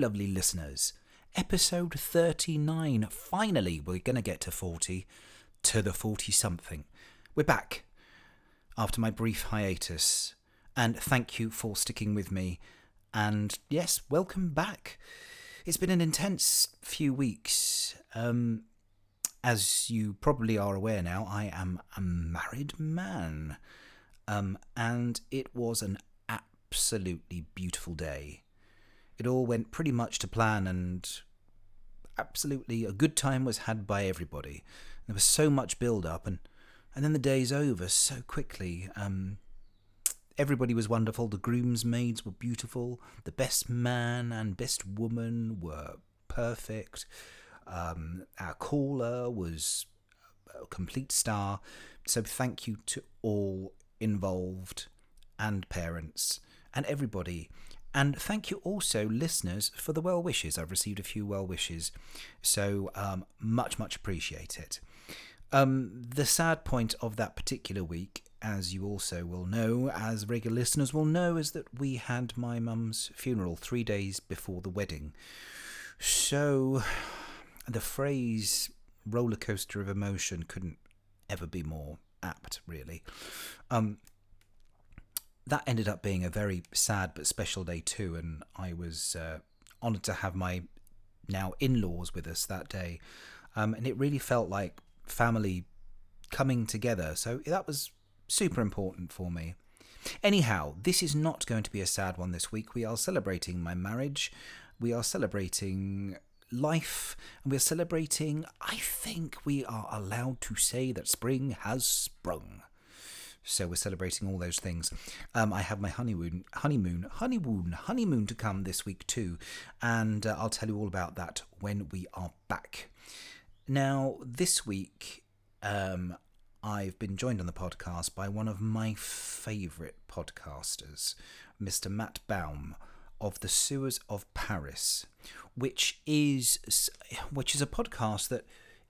Lovely listeners. Episode 39. Finally, we're going to get to 40, to the 40 something. We're back after my brief hiatus, and thank you for sticking with me. And yes, welcome back. It's been an intense few weeks. Um, as you probably are aware now, I am a married man. Um, and it was an absolutely beautiful day. It all went pretty much to plan, and absolutely a good time was had by everybody. There was so much build up, and, and then the day's over so quickly. Um, everybody was wonderful. The groomsmaids were beautiful. The best man and best woman were perfect. Um, our caller was a complete star. So thank you to all involved and parents and everybody. And thank you also, listeners, for the well wishes. I've received a few well wishes, so um, much, much appreciate it. Um, the sad point of that particular week, as you also will know, as regular listeners will know, is that we had my mum's funeral three days before the wedding. So the phrase roller coaster of emotion couldn't ever be more apt, really. Um, that ended up being a very sad but special day too, and I was uh, honoured to have my now in-laws with us that day, um, and it really felt like family coming together. So that was super important for me. Anyhow, this is not going to be a sad one this week. We are celebrating my marriage. We are celebrating life, and we're celebrating. I think we are allowed to say that spring has sprung. So we're celebrating all those things. Um, I have my honeymoon, honeymoon, honeymoon, honeymoon to come this week too, and uh, I'll tell you all about that when we are back. Now, this week, um, I've been joined on the podcast by one of my favourite podcasters, Mr. Matt Baume of the Sewers of Paris, which is which is a podcast that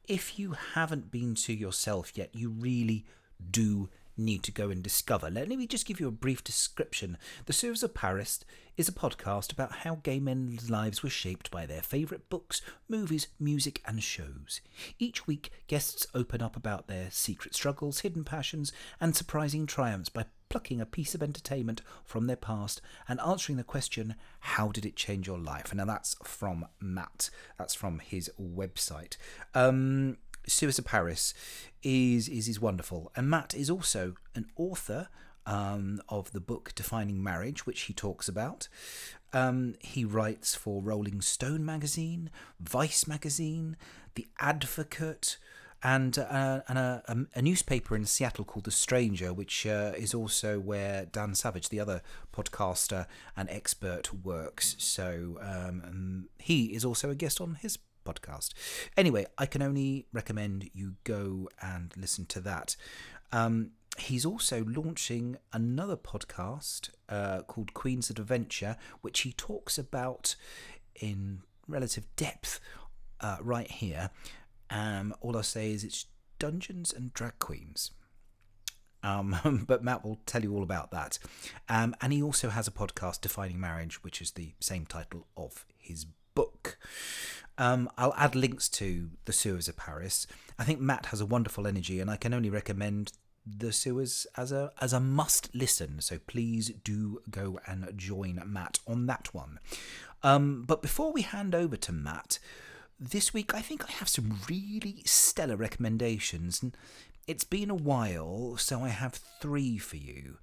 if you haven't been to yourself yet, you really do need to go and discover. Let me just give you a brief description. The Sewers of Paris is a podcast about how gay men's lives were shaped by their favourite books, movies, music, and shows. Each week, guests open up about their secret struggles, hidden passions, and surprising triumphs by plucking a piece of entertainment from their past and answering the question, How did it change your life? And now that's from Matt. That's from his website. Um, Of Paris is, is is wonderful, and Matt is also an author um, of the book Defining Marriage, which he talks about. Um, he writes for Rolling Stone magazine, Vice magazine, The Advocate, and uh, and a, a, newspaper in Seattle called The Stranger, which uh, is also where Dan Savage, the other podcaster and expert, works. So um, he is also a guest on his podcast. Anyway, I can only recommend you go and listen to that. Um, he's also launching another podcast uh, called Queens of Adventure, which he talks about in relative depth uh, right here. Um, all I'll say is it's Dungeons and Drag Queens. Um, but Matt will tell you all about that. Um, and he also has a podcast, Defining Marriage, which is the same title of his book. Um, I'll add links to the sewers of Paris. I think Matt has a wonderful energy, and I can only recommend the sewers as a as a must listen. So please do go and join Matt on that one. Um, but before we hand over to Matt, this week I think I have some really stellar recommendations, it's been a while, so I have three for you.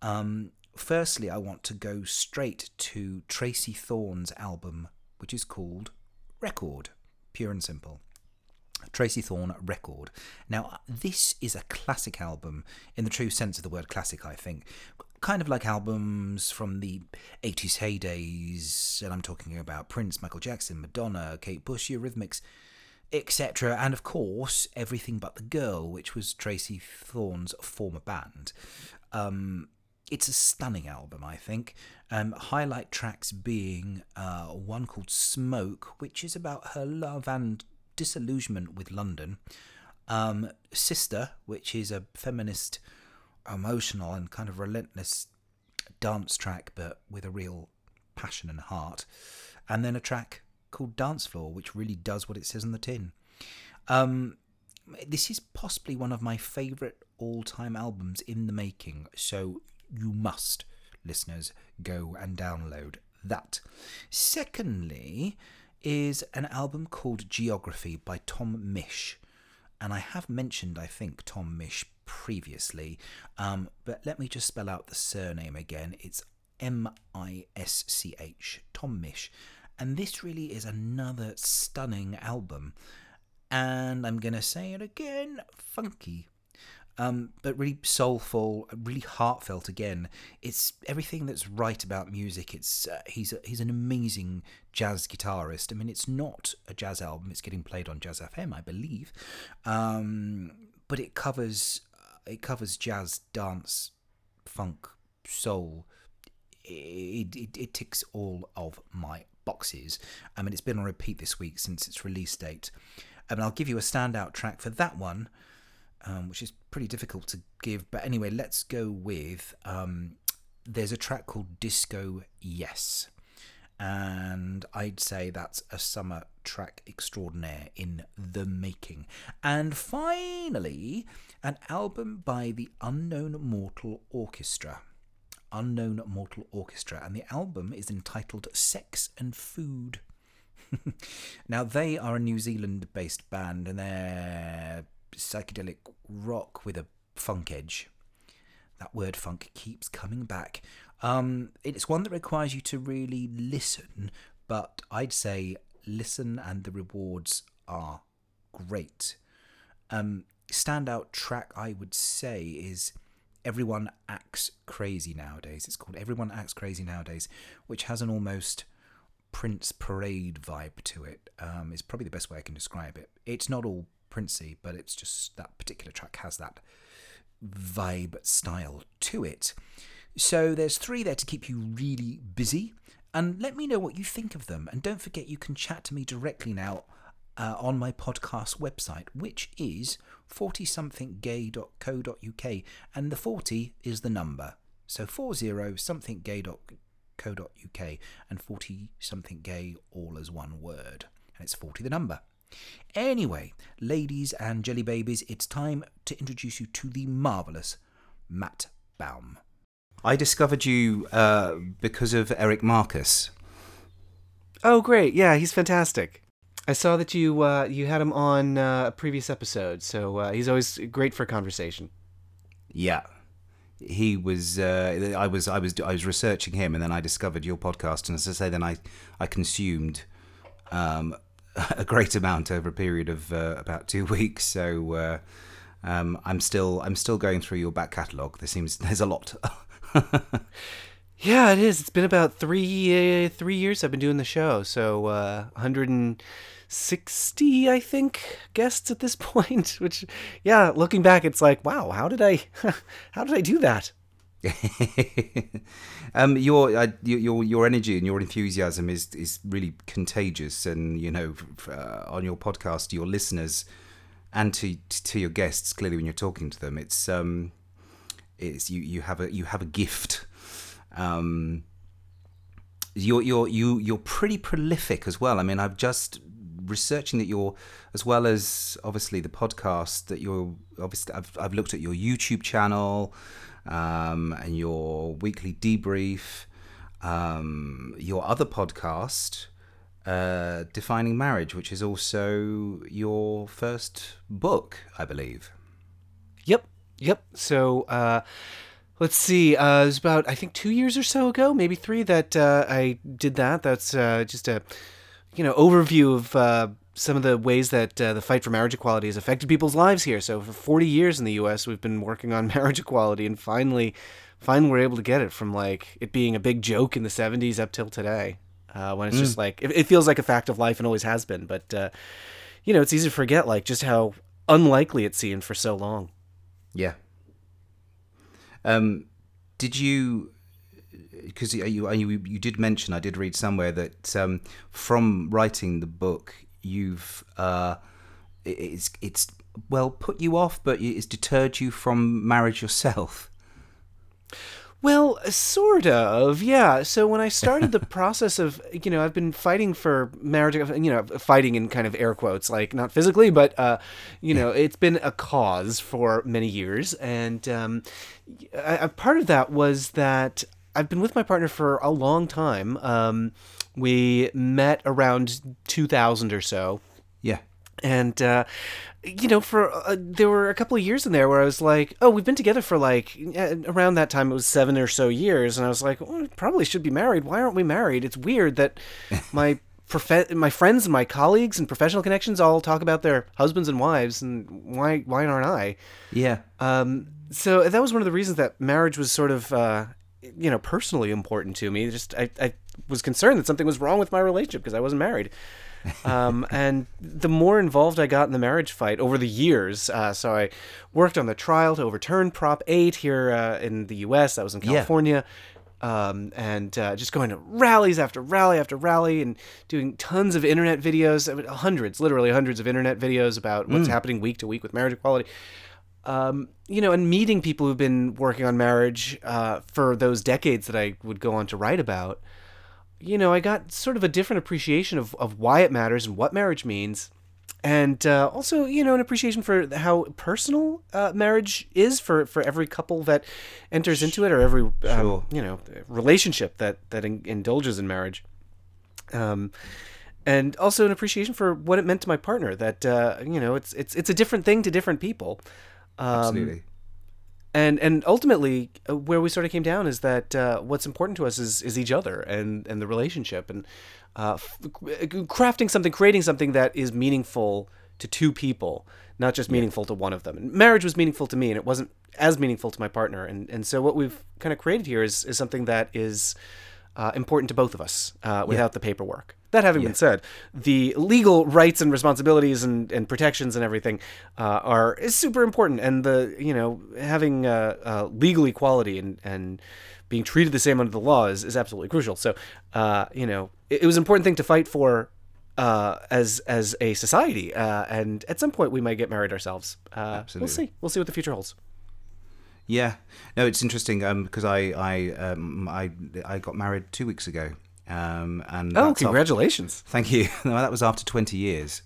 Um, firstly, I want to go straight to Tracey Thorn's album, which is called record, pure and simple. Tracey Thorn record. Now, this is a classic album in the true sense of the word classic, I think. Kind of like albums from the 80s heydays, and I'm talking about Prince, Michael Jackson, Madonna, Kate Bush, Eurythmics, etc. And of course, Everything But the Girl, which was Tracey Thorn's former band. Um, it's a stunning album, I think. Um, highlight tracks being uh, one called Smoke, which is about her love and disillusionment with London. Um, Sister, which is a feminist, emotional, and kind of relentless dance track, but with a real passion and heart. and then a track called Dance Floor, which really does what it says on the tin. Um, this is possibly one of my favourite all time albums in the making, so you must, listeners, go and download that. Secondly, is an album called Geography by Tom Misch. And I have mentioned, I think, Tom Misch previously, um, but let me just spell out the surname again. It's M I S C H, Tom Misch. And this really is another stunning album. And I'm going to say it again funky. Um, but really soulful, really heartfelt again. It's everything that's right about music. It's uh, he's a, he's an amazing jazz guitarist. I mean, it's not a jazz album; it's getting played on Jazz FM, I believe. Um, but it covers it covers jazz, dance, funk, soul. It, it, it ticks all of my boxes. I mean, it's been on repeat this week since its release date. I mean, I'll give you a standout track for that one, um, which is pretty difficult to give. But anyway, let's go with um, there's a track called Disco Yes. And I'd say that's a summer track extraordinaire in the making. And finally, an album by the Unknown Mortal Orchestra. Unknown Mortal Orchestra, and the album is entitled Sex and Food. now, they are a New Zealand based band and they're psychedelic rock with a funk edge. That word funk keeps coming back. Um, it's one that requires you to really listen, but I'd say listen and the rewards are great. Um, standout track I would say is Everyone Acts Crazy Nowadays. It's called Everyone Acts Crazy Nowadays, which has an almost Prince parade vibe to it. Um, is probably the best way I can describe it. It's not all Princey, but it's just that particular track has that vibe style to it. So there's three there to keep you really busy. And let me know what you think of them. And don't forget, you can chat to me directly now uh, on my podcast website, which is 40somethinggay.co.uk. And the 40 is the number. So 40somethinggay.co.uk and 40 something gay all as one word. And it's 40 the number. Anyway, ladies and jelly babies, it's time to introduce you to the marvellous Matt Baume. I discovered you uh, because of Eric Marcus. Oh, great! Yeah, he's fantastic. I saw that you uh, you had him on uh, a previous episode, so uh, he's always great for conversation. Yeah, he was. Uh, I was. I was. I was researching him, and then I discovered your podcast, and as I say, then I I consumed um, a great amount over a period of uh, about two weeks. So uh, um, I'm still I'm still going through your back catalogue. There seems there's a lot. yeah, it is. It's been about three uh, three years I've been doing the show. So uh, 160, I think, guests at this point. Which, yeah, looking back, it's like, wow, how did I how did I do that? um, your, uh, your your energy and your enthusiasm is is really contagious, and you know, uh, on your podcast, your listeners and to to your guests, clearly when you're talking to them, it's um, it's you you have a you have a gift. Um, you're you're you you're pretty prolific as well. I mean, I've just researching that you're as well as obviously the podcast that you're obviously I've I've looked at your YouTube channel um, and your weekly debrief, um, your other podcast, uh, Defining Marriage, which is also your first book, I believe. Yep, yep. So, uh, let's see. Uh, it was about I think two years or so ago, maybe three, that uh, I did that. That's uh, just a you know overview of uh, some of the ways that uh, the fight for marriage equality has affected people's lives here. So for 40 years in the U.S., we've been working on marriage equality, and finally, finally, we're able to get it from like it being a big joke in the 70s up till today, uh, when it's mm. just like it, it, feels like a fact of life and always has been. But uh, you know, it's easy to forget like just how unlikely it seemed for so long. Yeah. Um, did you? Because you, you you did mention I did read somewhere that um, from writing the book you've uh, it's it's well put you off, but it's deterred you from marriage yourself. Well, sort of, yeah. So when I started the process of, you know, I've been fighting for marriage, you know, fighting in kind of air quotes, like not physically, but, uh, you know, it's been a cause for many years. And um, a part of that was that I've been with my partner for a long time. Um, we met around 2000 or so. Yeah. And, uh, you know, for uh, there were a couple of years in there where I was like, oh, we've been together for like around that time it was seven or so years, and I was like, well, we probably should be married. Why aren't we married? It's weird that my prof- my friends and my colleagues and professional connections all talk about their husbands and wives, and why why aren't I? Yeah. Um. So that was one of the reasons that marriage was sort of, uh, you know, personally important to me. Just I, I was concerned that something was wrong with my relationship because I wasn't married um, and the more involved I got in the marriage fight over the years, uh, so I worked on the trial to overturn Prop 8 here uh, in the U.S. That was in California. Yeah. Um, and uh, just going to rallies after rally after rally and doing tons of internet videos, hundreds, literally hundreds of internet videos about what's mm. happening week to week with marriage equality. Um, you know, and meeting people who've been working on marriage uh, for those decades that I would go on to write about you know, I got sort of a different appreciation of, of why it matters and what marriage means. And uh, also, you know, an appreciation for how personal uh, marriage is for, for every couple that enters into it, or every um, sure. you know relationship that that in- indulges in marriage. Um, and also an appreciation for what it meant to my partner. That uh, you know, it's it's it's a different thing to different people. Um, Absolutely and and ultimately uh, where we sort of came down is that uh, what's important to us is is each other and and the relationship. And uh, f- crafting something creating something that is meaningful to two people not just meaningful to one of them. And marriage was meaningful to me and it wasn't as meaningful to my partner. And and so what we've kind of created here is is something that is uh, important to both of us uh, without yeah. the paperwork that having yeah. been said, the legal rights and responsibilities and, and protections and everything uh, are is super important, and the you know having uh, uh, legal equality and and being treated the same under the law is, is absolutely crucial. So uh, you know it, it, was an important thing to fight for uh, as as a society, uh, and at some point we might get married ourselves. absolutely, we'll see. We'll see what the future holds. Yeah, no, it's interesting because um, I I um, I I got married two weeks ago, um, and oh, congratulations! After, thank you. no, that was after twenty years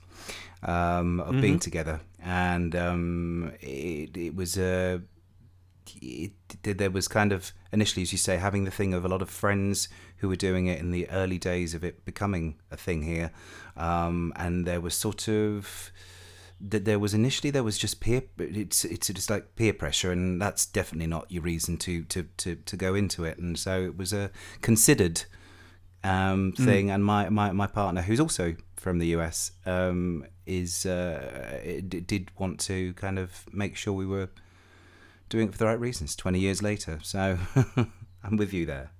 um, of mm-hmm. being together, and um, it, it was a. Uh, it, there was kind of initially, as you say, having the thing of a lot of friends who were doing it in the early days of it becoming a thing here, um, and there was sort of that there was initially there was just peer it's it's just like peer pressure and that's definitely not your reason to to to, to go into it and so it was a considered um, hmm. thing, mm. and my, my, my partner, who's also from the US, um, is uh, did want to kind of make sure we were doing it for the right reasons. Twenty years later, so I'm with you there.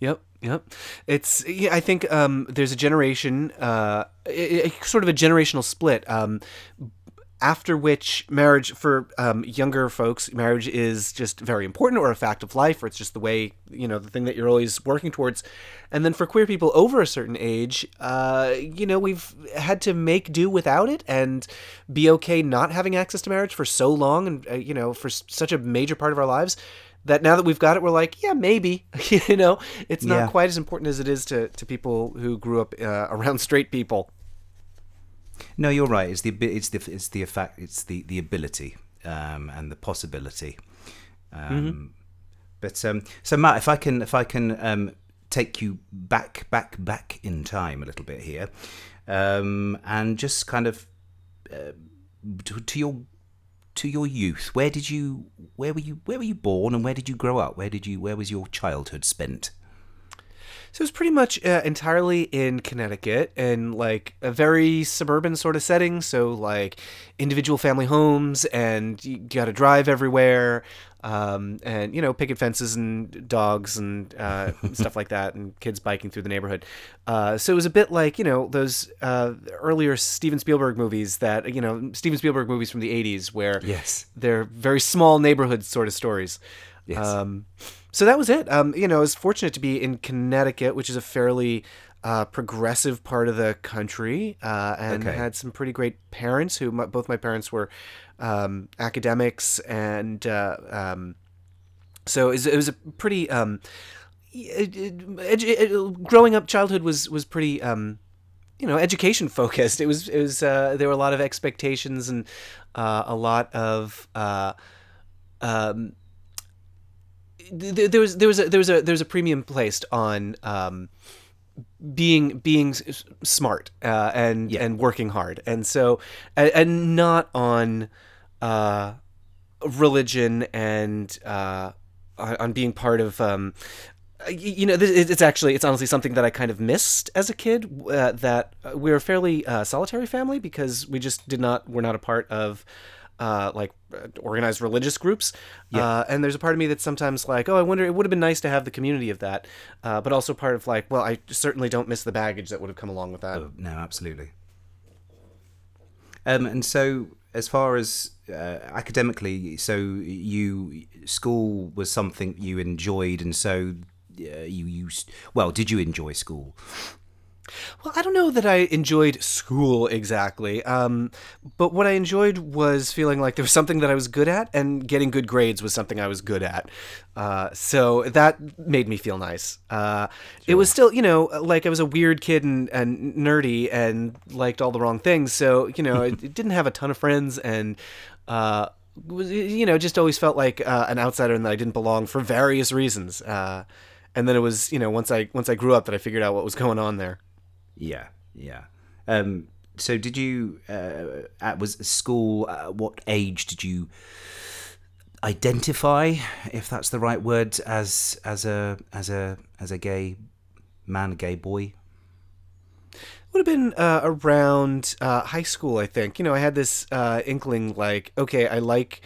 Yep, yep. It's yeah. I think um, there's a generation, uh, a, a, sort of a generational split. Um, after which marriage for um, younger folks marriage is just very important or a fact of life or it's just the way you know the thing that you're always working towards. And then for queer people over a certain age uh, you know we've had to make do without it and be okay not having access to marriage for so long and uh, you know for such a major part of our lives that now that we've got it we're like yeah maybe you know? It's not yeah. quite as important as it is to, to people who grew up uh, around straight people no, you're right. It's the it's the it's the effect. It's the the ability um, and the possibility. Um, mm-hmm. But um, so Matt, if I can if I can um, take you back back back in time a little bit here, um, and just kind of uh, to, to your to your youth. Where did you where were you where were you born and where did you grow up? Where did you where was your childhood spent? So it's pretty much uh, entirely in Connecticut in like a very suburban sort of setting. So like individual family homes, and you got to drive everywhere, um, and you know picket fences and dogs and uh, stuff like that, and kids biking through the neighborhood. Uh, so it was a bit like you know those uh, earlier Steven Spielberg movies that you know Steven Spielberg movies from the '80s, where yes, they're very small neighborhood sort of stories. Yes. Um, so that was it. Um, you know, I was fortunate to be in Connecticut, which is a fairly uh, progressive part of the country, uh, and okay. had some pretty great parents who my, both my parents were um, academics and uh, um, so it was, it was a pretty um, growing up childhood was was pretty um, you know education focused. It was it was uh, there were a lot of expectations and uh, a lot of uh, um, there was there was a, there was a there was a premium placed on um, being being smart uh, and yeah. and working hard, and so and, and not on uh, religion and uh, on being part of um, you know it's actually it's honestly something that i kind of missed as a kid uh, that we are a fairly uh, solitary family because we just did not we're not a part of uh, like organized religious groups. Yeah. Uh, and there's a part of me that's sometimes like oh i wonder it would have been nice to have the community of that. Uh, but also part of like well i certainly don't miss the baggage that would have come along with that. Oh, no absolutely. Um, and so as far as uh, academically so you school was something you enjoyed and so uh, you used well did you enjoy school well, I don't know that I enjoyed school exactly, um, but what I enjoyed was feeling like there was something that I was good at, and getting good grades was something I was good at. Uh, so that made me feel nice. Uh, sure. It was still, you know, like I was a weird kid and, and nerdy and liked all the wrong things. So, you know, it, it, didn't have a ton of friends and. Uh, was you know just always felt like uh, an outsider and that I didn't belong for various reasons. Uh, and then it was you know once I once I grew up that I figured out what was going on there. Yeah, yeah. Um, so did you uh, at was school? Uh, what age did you identify, if that's the right word, as as a as a as a gay man, a gay boy? Would have been uh, around uh, high school, I think. You know, I had this uh, inkling, like, okay, I like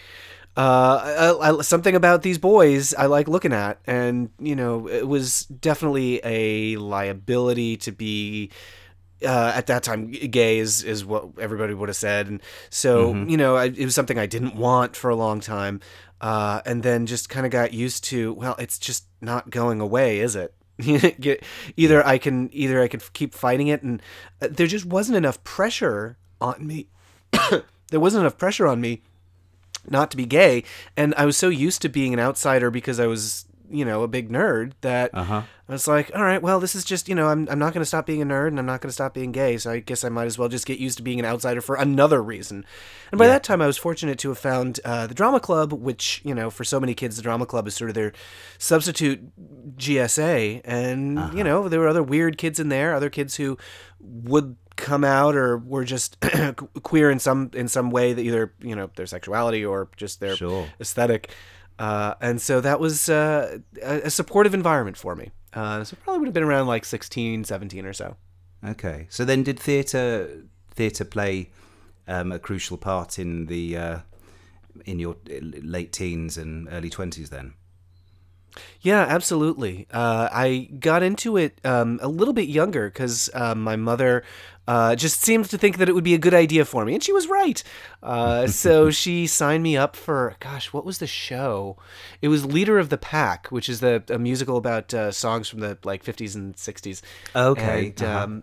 uh, I, I, something about these boys I like looking at, and you know, it was definitely a liability to be. Uh, at that time, gay is, is what everybody would have said, and so mm-hmm. you know, I, it was something I didn't want for a long time, uh, and then just kind of got used to. Well, it's just not going away, is it? either I can either I can keep fighting it, and uh, there just wasn't enough pressure on me. there wasn't enough pressure on me not to be gay and i was so used to being an outsider because i was you know a big nerd that uh-huh. i was like all right well this is just you know i'm, I'm not going to stop being a nerd and i'm not going to stop being gay so i guess i might as well just get used to being an outsider for another reason and by yeah. that time i was fortunate to have found uh, the drama club which you know for so many kids the drama club is sort of their substitute gsa and uh-huh. you know there were other weird kids in there other kids who would come out or were just queer in some in some way that either you know their sexuality or just their sure. aesthetic. Uh, and so that was uh, a supportive environment for me. Uh, so probably would have been around like 16 17 or so. Okay. So then did theater theater play um, a crucial part in the uh, in your late teens and early 20s then? Yeah, absolutely. Uh, I got into it um, a little bit younger because uh, my mother uh, just seemed to think that it would be a good idea for me, and she was right. Uh, so she signed me up for gosh, what was the show? It was Leader of the Pack, which is the a musical about uh, songs from the like 50s and 60s. Okay. And, uh-huh. um,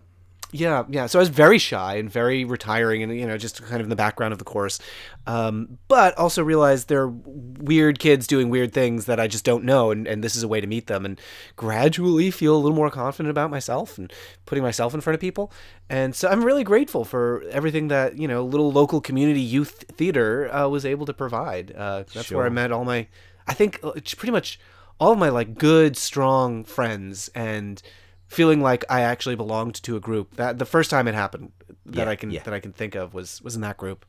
yeah, yeah. So I was very shy and very retiring, and you know, just kind of in the background of the course. Um, but also realized there are weird kids doing weird things that I just don't know, and, and this is a way to meet them and gradually feel a little more confident about myself and putting myself in front of people. And so I'm really grateful for everything that you know, little local community youth theater uh, was able to provide. Uh, that's sure. where I met all my, I think, uh, pretty much all of my like good, strong friends and feeling like I actually belonged to a group. That the first time it happened that yeah, I can yeah. that I can think of was was in that group.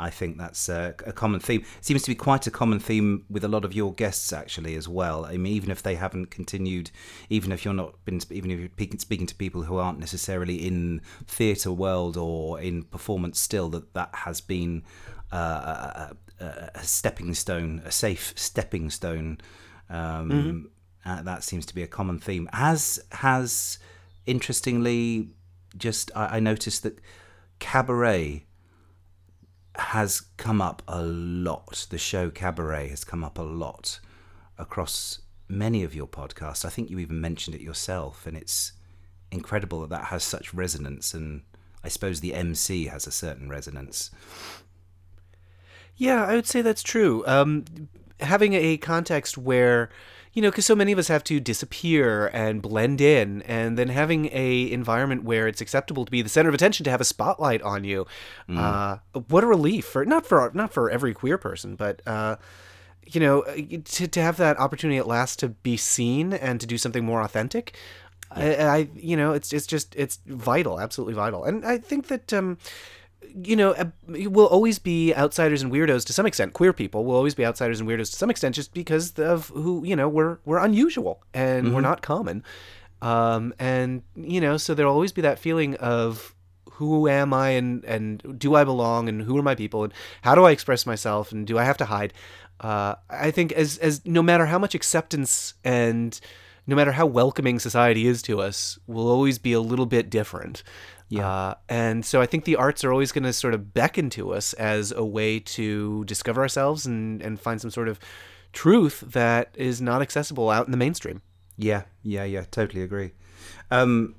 I think that's a, a, common theme. It seems to be quite a common theme with a lot of your guests, actually, as well. I mean, even if they haven't continued, even if you're not been, even if you're speaking to people who aren't necessarily in theatre world or in performance, still that that has been uh, a, a, a, stepping stone, a safe stepping stone um, mm-hmm. Uh, that seems to be a common theme. As has interestingly, just I, I noticed that cabaret has come up a lot. The show Cabaret has come up a lot across many of your podcasts. I think you even mentioned it yourself, and it's incredible that that has such resonance. And I suppose the MC has a certain resonance. Yeah, I would say that's true. Um, having a context where you know because so many of us have to disappear and blend in and then having a environment where it's acceptable to be the center of attention to have a spotlight on you uh, what a relief for not for not for every queer person but uh, you know to, to have that opportunity at last to be seen and to do something more authentic I, I you know it's it's just it's vital absolutely vital. And i think that um you know, we'll always be outsiders and weirdos to some extent. Queer people will always be outsiders and weirdos to some extent, just because of who you know we're we're unusual and we're not common. Um, and you know, so there'll always be that feeling of who am I and and do I belong and who are my people and how do I express myself and do I have to hide? Uh, I think as as no matter how much acceptance and no matter how welcoming society is to us, we'll always be a little bit different. Yeah. Uh, and so I think the arts are always going to sort of beckon to us as a way to discover ourselves and, and find some sort of truth that is not accessible out in the mainstream. Yeah, yeah, yeah, totally agree. Um,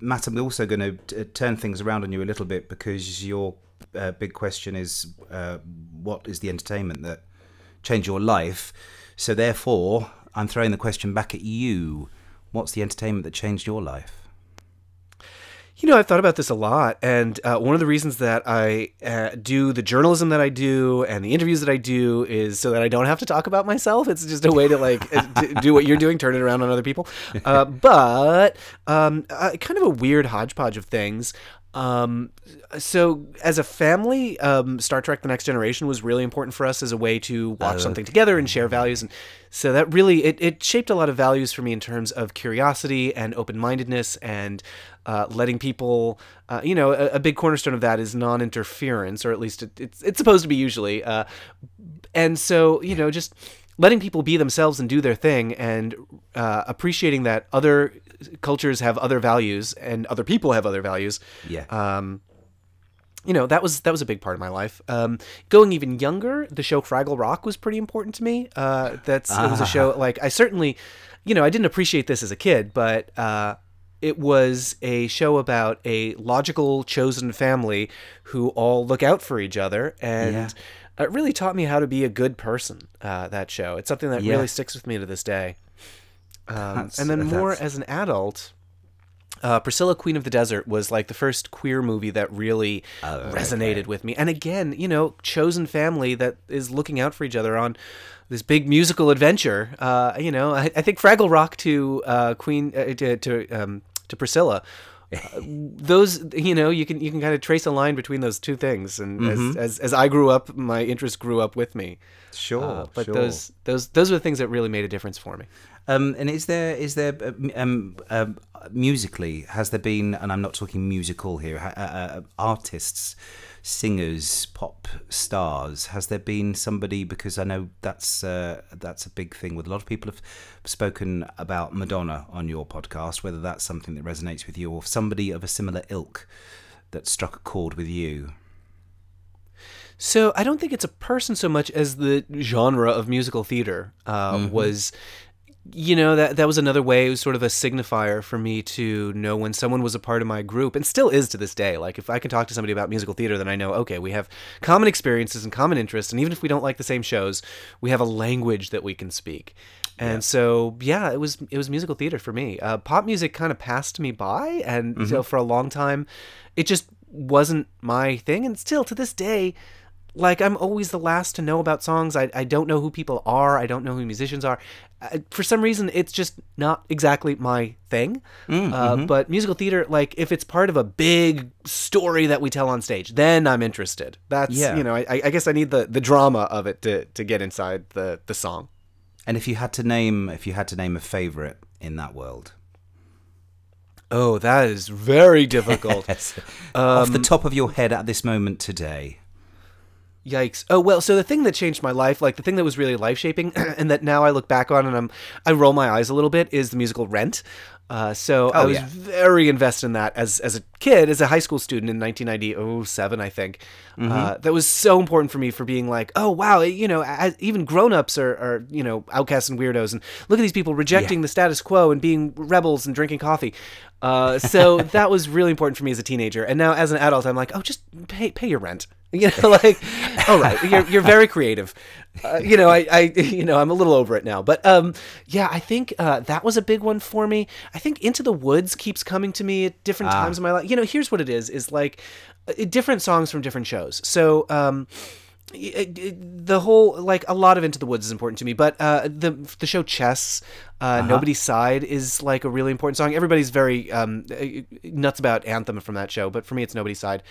Matt, I'm also going to t- turn things around on you a little bit because your uh, big question is uh, what is the entertainment that changed your life? So, therefore, I'm throwing the question back at you. What's the entertainment that changed your life? You know, I've thought about this a lot, and uh, one of the reasons that I uh, do the journalism that I do and the interviews that I do is so that I don't have to talk about myself. It's just a way to like uh, d- do what you're doing, turn it around on other people. Uh, but um, uh, kind of a weird hodgepodge of things. Um, so as a family, um, Star Trek: The Next Generation was really important for us as a way to watch something together and share values, and so that really it, it shaped a lot of values for me in terms of curiosity and open mindedness and uh, letting people, uh, you know, a, a big cornerstone of that is non interference, or at least it, it's it's supposed to be usually, uh, and so you know just letting people be themselves and do their thing and uh, appreciating that other cultures have other values and other people have other values Yeah. um, you know that was that was a big part of my life. Um, going even younger, the show Fraggle Rock was pretty important to me. Uh, that's it was a show like I certainly, you know, I didn't appreciate this as a kid, but uh, it was a show about a logical chosen family who all look out for each other and. Yeah. It really taught me how to be a good person. Uh, that show. It's something that Yeah. really sticks with me to this day. Um, and then more as an adult, uh, Priscilla, Queen of the Desert was like the first queer movie that really Oh, resonated with me. And again, you know, chosen family that is looking out for each other on this big musical adventure. Uh, you know, I, I think Fraggle Rock to uh, Queen uh, to to, um, to Priscilla. uh, those you know you can you can kind of trace a line between those two things and Mm-hmm. as, as as I grew up my interest grew up with me Sure, Uh, but sure. those those those are the things that really made a difference for me Um, and is there is there uh, um, um, musically has there been and I'm not talking musical here uh, uh, artists singers pop stars has there been somebody because I know that's uh, that's a big thing with a lot of people have spoken about Madonna on your podcast whether that's something that resonates with you or somebody of a similar ilk that struck a chord with you So I don't think it's a person so much as the genre of musical theater uh, was. You know that that was another way. It was sort of a signifier for me to know when someone was a part of my group, and still is to this day. Like if I can talk to somebody about musical theater, then I know okay, we have common experiences and common interests, and even if we don't like the same shows, we have a language that we can speak. And so, yeah, it was it was musical theater for me. Uh, pop music kind of passed me by, and so for a long time, it just wasn't my thing. And still to this day, like I'm always the last to know about songs. I, I don't know who people are. I don't know who musicians are. Uh, for some reason, it's just not exactly my thing. uh, but musical theater, like if it's part of a big story that we tell on stage, then I'm interested. That's Yeah. you know, I, I guess I need the the drama of it to to get inside the the song. and if you had to name if you had to name a favorite in that world Oh, that is very difficult. off the top of your head at this moment today Yikes. Oh well, so the thing that changed my life, like the thing that was really life shaping, and that now I look back on and I'm I roll my eyes a little bit, is the musical Rent. Uh, so I Oh, was yeah. very invested in that as as a kid, as a high school student in 1997, I think. Mm-hmm. Uh, that was so important for me for being like, oh wow, you know, as, even grown ups are, are you know outcasts and weirdos, and look at these people rejecting the status quo and being rebels and drinking coffee. Uh, so that was really important for me as a teenager, and now as an adult, I'm like, oh, just pay pay your rent. You know, like all right, you're you're very creative. Uh, you know, I, I you know I'm a little over it now, but um, yeah, I think uh, that was a big one for me. I think Into the Woods keeps coming to me at different times in my life. You know, here's what it is: is like uh, different songs from different shows. So um, the whole like a lot of Into the Woods is important to me, but uh, the the show Chess, uh, Nobody's Side is like a really important song. Everybody's very um, uh, nuts about Anthem from that show, but for me, it's Nobody's Side.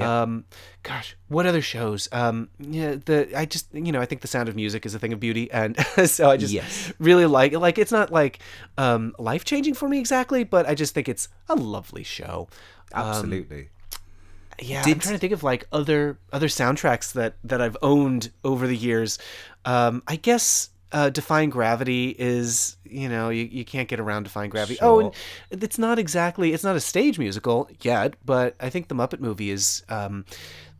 Um, gosh, what other shows? Um, yeah, the I just you know I think the Sound of Music is a thing of beauty, and so I just Yes. really like it. like it's not like um, life changing for me exactly, but I just think it's a lovely show. Absolutely. Yeah, I'm trying to think of like other other soundtracks that that I've owned over the years. Um, I guess uh, Defying Gravity is you know you, you can't get around Defying Gravity. Oh, and it's not exactly it's not a stage musical yet, but I think the Muppet movie is. Um,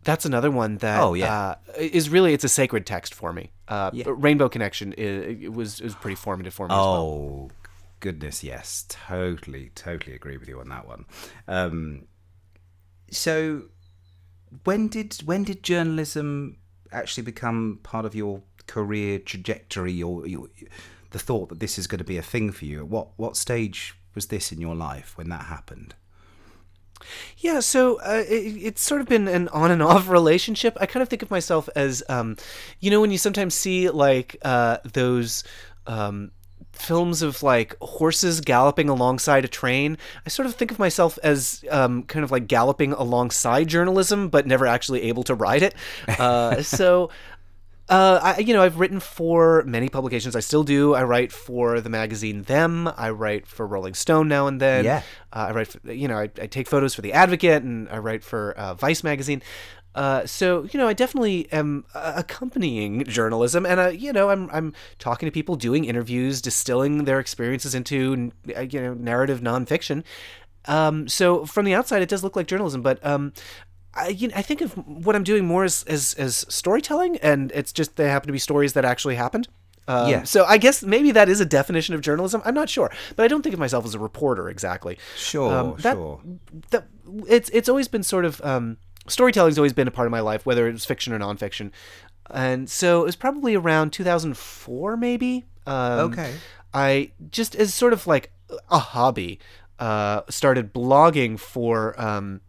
that's another one that Oh, yeah. uh, is really it's a sacred text for me. Uh, Rainbow Connection is, it was it was pretty formative for me. as well. Oh, goodness, yes. Totally, totally agree with you on that one. Um, so, when did when did journalism actually become part of your career trajectory, or your, the thought that this is going to be a thing for you? What what stage was this in your life when that happened? Yeah, so uh, it, it's sort of been an on and off relationship. I kind of think of myself as, um, you know, when you sometimes see like uh, those um, films of like horses galloping alongside a train. I sort of think of myself as um, kind of like galloping alongside journalism, but never actually able to ride it. Uh, so. Uh, I, you know, I've written for many publications. I still do. I write for the magazine Them. I write for Rolling Stone now and then. Yeah. Uh, I write, for, you know, I, I take photos for the Advocate, and I write for uh, Vice magazine. Uh, so you know, I definitely am uh, accompanying journalism, and uh, you know, I'm I'm talking to people, doing interviews, distilling their experiences into uh, you know narrative nonfiction. Um, so from the outside, it does look like journalism, but um, I, you know, I think of what I'm doing more as, as as storytelling, and it's just they happen to be stories that actually happened. Um, Yeah. So I guess maybe that is a definition of journalism. I'm not sure, but I don't think of myself as a reporter exactly. Sure, Um, that- sure. That it's it's always been sort of um, storytelling's always been a part of my life, whether it was fiction or nonfiction. And so it was probably around 2004, maybe. Um, Okay. I just as sort of like a hobby uh, started blogging for. Um,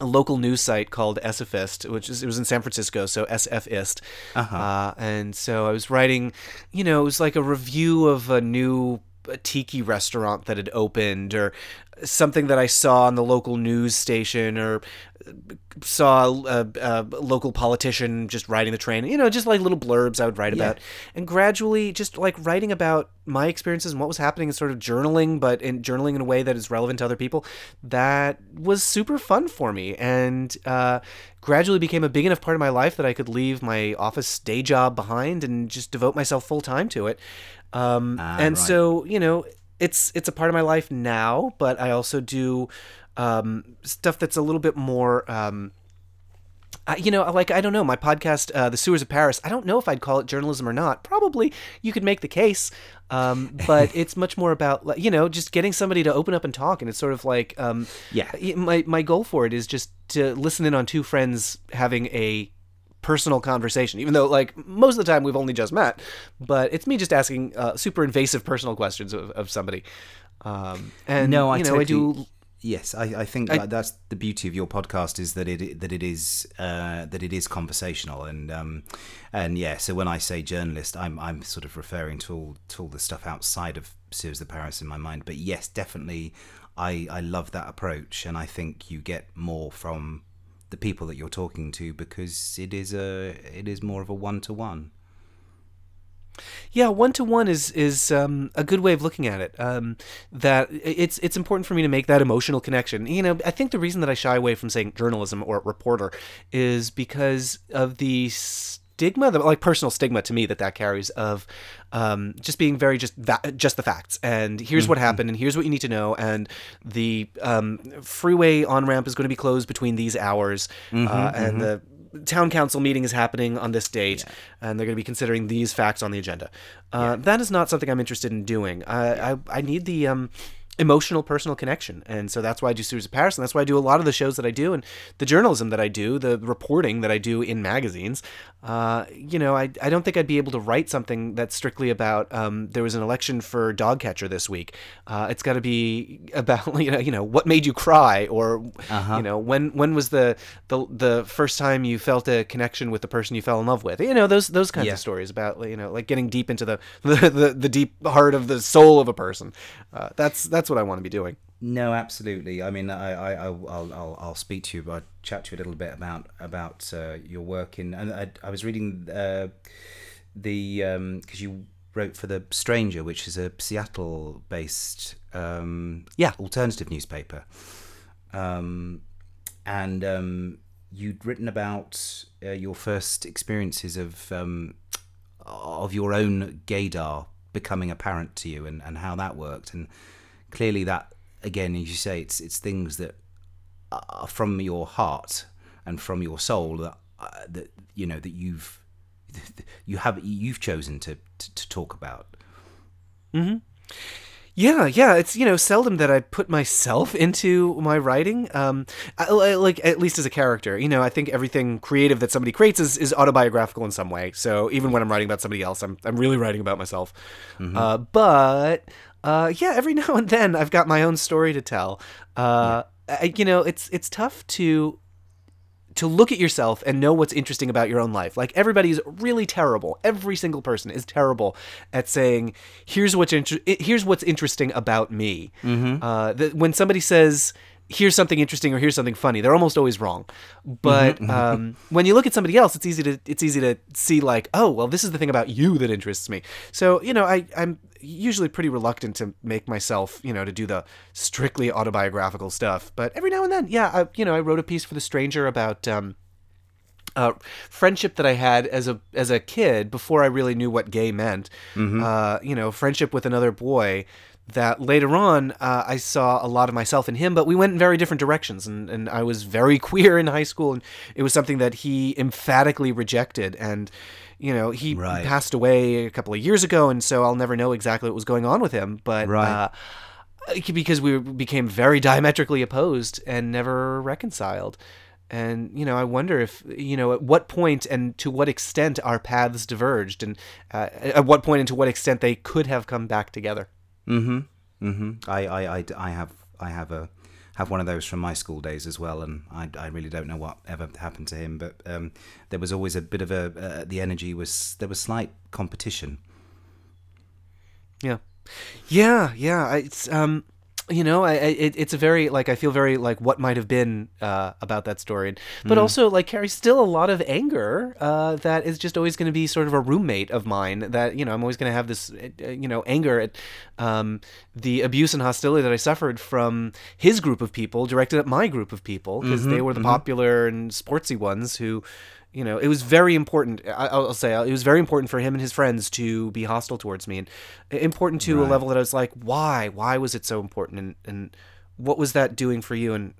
a local news site called SFist, which is it was in San Francisco, so SFist. Uh-huh. and so I was writing, you know, it was like a review of a new uh, tiki restaurant that had opened, or something that I saw on the local news station, or saw a, a local politician just riding the train. You know, just like little blurbs I would write about, and gradually just like writing about my experiences and what was happening and sort of journaling, but in journaling in a way that is relevant to other people. That was super fun for me, and uh, gradually became a big enough part of my life that I could leave my office day job behind and just devote myself full time to it. Um, and right. so you know, it's it's a part of my life now, but I also do um, stuff that's a little bit more. Um, I, you know, like I don't know, my podcast, uh, "The Sewers of Paris." I don't know if I'd call it journalism or not. Probably, you could make the case, um, but it's much more about like, you know just getting somebody to open up and talk, and it's sort of like um, Yeah. My my goal for it is just to listen in on two friends having a personal conversation, even though like most of the time we've only just met, but it's me just asking uh, super invasive personal questions of, of somebody. Um, and No, I you know I do Yes, I, I think that that's the beauty of your podcast is that it that it is uh, that it is conversational and um, and yeah. So when I say journalist, I'm I'm sort of referring to all to all the stuff outside of Sewers of Paris in my mind. But yes, definitely, I I love that approach, and I think you get more from the people that you're talking to because it is a it is more of a one to one. Yeah, one to one is is um, a good way of looking at it. Um, that it's it's important for me to make that emotional connection. You know, I think the reason that I shy away from saying journalism or reporter is because of the stigma, the like personal stigma to me that that carries of um, just being very just that, just the facts. And here's what happened, and here's what you need to know. And the um, freeway on ramp is going to be closed between these hours, uh, and the town council meeting is happening on this date, and they're going to be considering these facts on the agenda. Uh, That is not something I'm interested in doing. I, I, I need the um, emotional personal connection. And so that's why i do sewers of paris and that's why i do a lot of the shows that i do and the journalism that i do the reporting that i do in magazines. Uh, you know I, I don't think i'd be able to write something that's strictly about um, there was an election for dog catcher this week. Uh, it's got to be about you know, you know what made you cry or Uh-huh. you know when when was the, the the first time you felt a connection with the person you fell in love with? You know those those kinds Yeah. of stories about you know like getting deep into the the, the, the deep heart of the soul of a person. Uh, that's that's what i want to be doing No, absolutely. I mean, I, I, I'll, I'll, I'll speak to you. I'll chat to you a little bit about about uh, your work in. And I, I was reading uh, the because you wrote for the Stranger, which is a Seattle-based um, Yeah. alternative newspaper, um, and um, you'd written about uh, your first experiences of um, of your own gaydar becoming apparent to you and, and how that worked and clearly that again as you say it's it's things that are from your heart and from your soul that uh, that you know that you've you have you've chosen to to, to talk about Hmm. Yeah, yeah, it's you know seldom that I put myself into my writing. Um, I, I- like at least as a character, you know, I think everything creative that somebody creates is, is autobiographical in some way. So even when I'm writing about somebody else, I'm I'm really writing about myself. Uh, but uh, yeah, every now and then I've got my own story to tell. Uh, I, you know, it's it's tough to to look at yourself and know what's interesting about your own life. Like everybody's really terrible. Every single person is terrible at saying, "Here's what's inter- here's what's interesting about me." Mm-hmm. Uh, that when somebody says, "Here's something interesting" or "Here's something funny," they're almost always wrong. But um, when you look at somebody else, it's easy to it's easy to see like, "Oh, well, this is the thing about you that interests me." So you know, I I'm usually pretty reluctant to make myself, you know, to do the strictly autobiographical stuff. But every now and then, yeah, I, you know, I wrote a piece for the Stranger about um, uh, friendship that I had as a as a kid before I really knew what gay meant. Uh, you know, friendship with another boy. That later on, uh, I saw a lot of myself in him, but we went in very different directions, and, and I was very queer in high school, and it was something that he emphatically rejected. And you know, he Right. passed away a couple of years ago, and so I'll never know exactly what was going on with him. But Right. uh, because we became very diametrically opposed and never reconciled. And you know, I wonder if you know at what point and to what extent our paths diverged, and uh, at what point and to what extent they could have come back together. Mm-hmm. Mm-hmm. I, I, I, I have I have a have one of those from my school days as well, and I, I really don't know what ever happened to him, but um, there was always a bit of a uh, the energy was there was slight competition. Yeah, yeah, yeah. It's um, you know, I, I it, it's a very like I feel very like what might have been uh, about that story, but also like carries still a lot of anger uh, that is just always going to be sort of a roommate of mine. That you know, I'm always going to have this uh, you know anger at um, the abuse and hostility that I suffered from his group of people directed at my group of people because they were the popular and sportsy ones who. You know, it was very important. I- I'll say it was very important for him and his friends to be hostile towards me, and important to a level that I was like, why? Why was it so important? And and what was that doing for you? And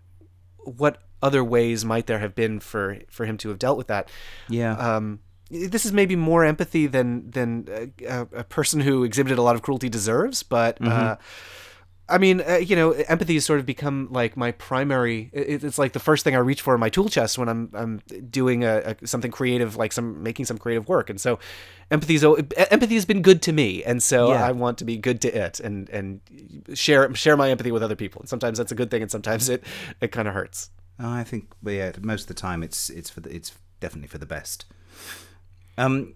what other ways might there have been for for him to have dealt with that? Yeah. Um, this is maybe more empathy than than a, a person who exhibited a lot of cruelty deserves, but. Uh, I mean, uh, you know, empathy has sort of become like my primary. It, it's like the first thing I reach for in my tool chest when I'm I'm doing a, a something creative, like some making some creative work. And so, empathy's empathy has been good to me, and so Yeah. I want to be good to it and and share share my empathy with other people. And sometimes that's a good thing, and sometimes it it kind of hurts. I think, well, yeah, most of the time it's it's for the, it's definitely for the best. Um,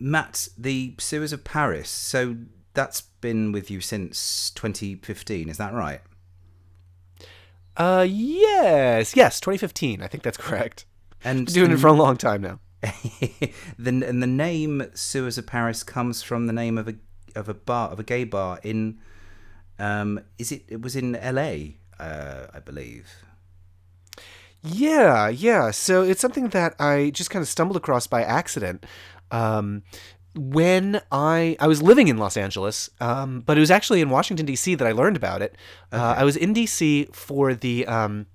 Matt, the Sewers of Paris. So that's been with you since 2015. Is that right? Uh, yes, yes, 2015. I think that's correct. And Been doing it for a long time now. the and the name Sewers of Paris comes from the name of a of a bar of a gay bar in um is it it was in L.A. Uh, I believe. Yeah, yeah. So it's something that I just kind of stumbled across by accident. Um, when I I was living in Los Angeles, um, but it was actually in Washington D.C. that I learned about it. Uh, I was in D.C. for the um,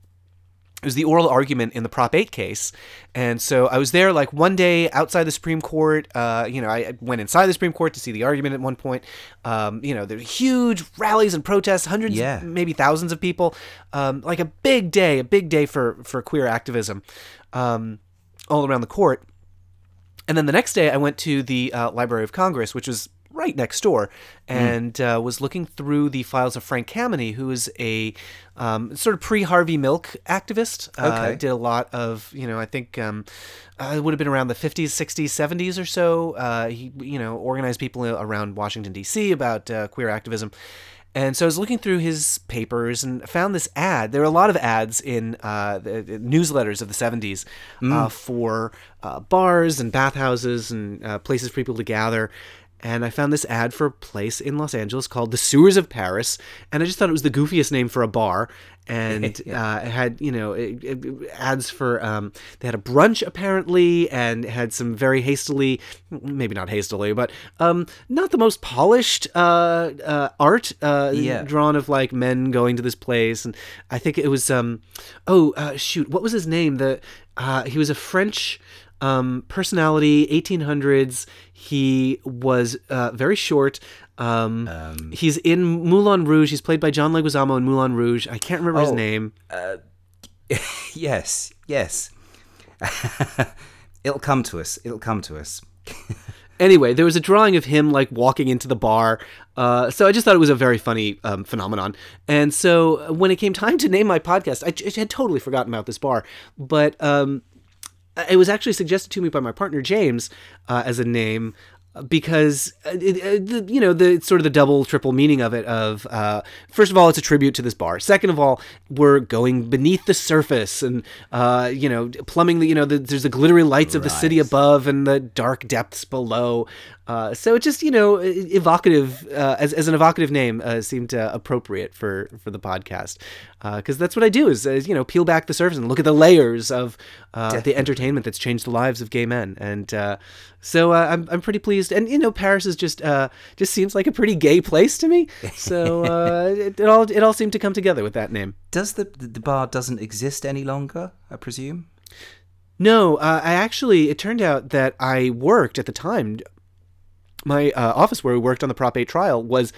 it was the oral argument in the Prop 8 case. And so I was there like one day outside the Supreme Court. Uh, you know, I I went inside the Supreme Court to see the argument at one point. Um, you know, there were huge rallies and protests, hundreds, Yeah. maybe thousands of people. Um, like a big day, a big day for, for queer activism um, all around the court. And then the next day, I went to the uh, Library of Congress, which was right next door, and uh, was looking through the files of Frank Kameny, who is a um, sort of pre-Harvey Milk activist. Uh, Okay. did a lot of, you know, I think um, uh, it would have been around the 50s, 60s, 70s or so. Uh, he, you know, organized people around Washington D.C. about uh, queer activism. And so I was looking through his papers and found this ad. There were a lot of ads in uh, the, the newsletters of the 70s uh, for uh, bars and bathhouses and uh, places for people to gather. And I found this ad for a place in Los Angeles called the Sewers of Paris. And I just thought it was the goofiest name for a bar. And uh, it had, you know, it, it- ads for, um, they had a brunch apparently and had some very hastily, maybe not hastily, but um, not the most polished uh, uh, art uh, Yeah. drawn of like men going to this place. And I think it was, um, oh, uh, shoot, what was his name? The uh, He was a French um, personality, 1800s. He was uh, very short. Um, he's in Moulin Rouge. He's played by John Leguizamo in Moulin Rouge. I can't remember his Oh. name. Yes, yes. It'll come to us. It'll come to us. Anyway, there was a drawing of him like walking into the bar. Uh, so I just thought it was a very funny um, phenomenon. And so uh, when it came time to name my podcast, I, I had totally forgotten about this bar, but um, it was actually suggested to me by my partner James uh, as a name uh, because uh, it, uh, the, you know the it's sort of the double triple meaning of it of uh, first of all it's a tribute to this bar. Second of all we're going beneath the surface and uh, you know plumbing the you know the, there's the glittery lights of the city above and the dark depths below. Uh, so it just you know evocative uh, as, as an evocative name uh, seemed uh, appropriate for for the podcast because that's what I do is uh, you know peel back the surface and look at the layers of uh, the entertainment that's changed the lives of gay men and uh, so uh, I'm, I'm pretty pleased and you know Paris is just uh, just seems like a pretty gay place to me so uh, it, it all it all seemed to come together with that name Does the the bar doesn't exist any longer? I presume. No, uh, I actually, it turned out that I worked at the time. My uh, office where we worked on the Prop 8 trial was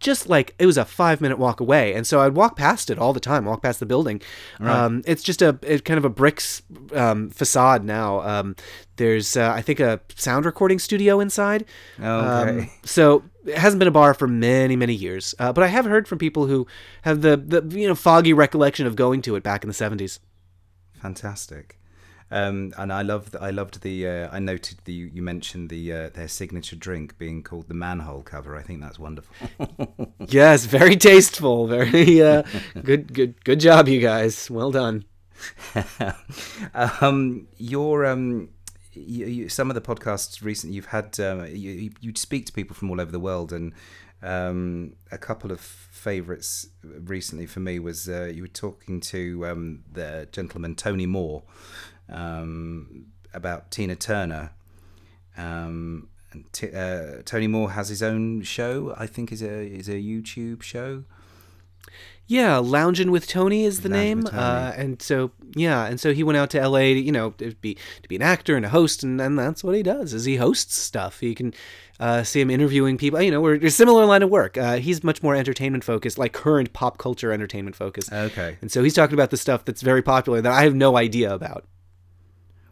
just like, it was a five minute walk away. And so I'd walk past it all the time, walk past the building. Um, it's just a it, kind of a bricks um, facade now. Um, there's, uh, I think, a sound recording studio inside. Okay. Um, so it hasn't been a bar for many, many years. Uh, but I have heard from people who have the, the, you know, foggy recollection of going to it back in the 70s. Fantastic. Um, and I loved I loved the uh, I noted the you mentioned the uh, their signature drink being called the manhole cover. I think that's wonderful. Yes, very tasteful. Very uh, good, good, good job, you guys. Well done. um, your um, you, you, some of the podcasts recently you've had um, you, you speak to people from all over the world, and um, a couple of favourites recently for me was uh, you were talking to um, the gentleman Tony Moore um, about Tina Turner. Um, and t- uh, Tony Moore has his own show. I think is a is a YouTube show. Yeah, lounging with Tony is the name, uh, and so yeah, and so he went out to L.A. To, you know, to be to be an actor and a host, and, and that's what he does. Is he hosts stuff. You can uh, see him interviewing people. You know, we're, we're a similar line of work. Uh, he's much more entertainment focused, like current pop culture entertainment focused. Okay. And so he's talking about the stuff that's very popular that I have no idea about.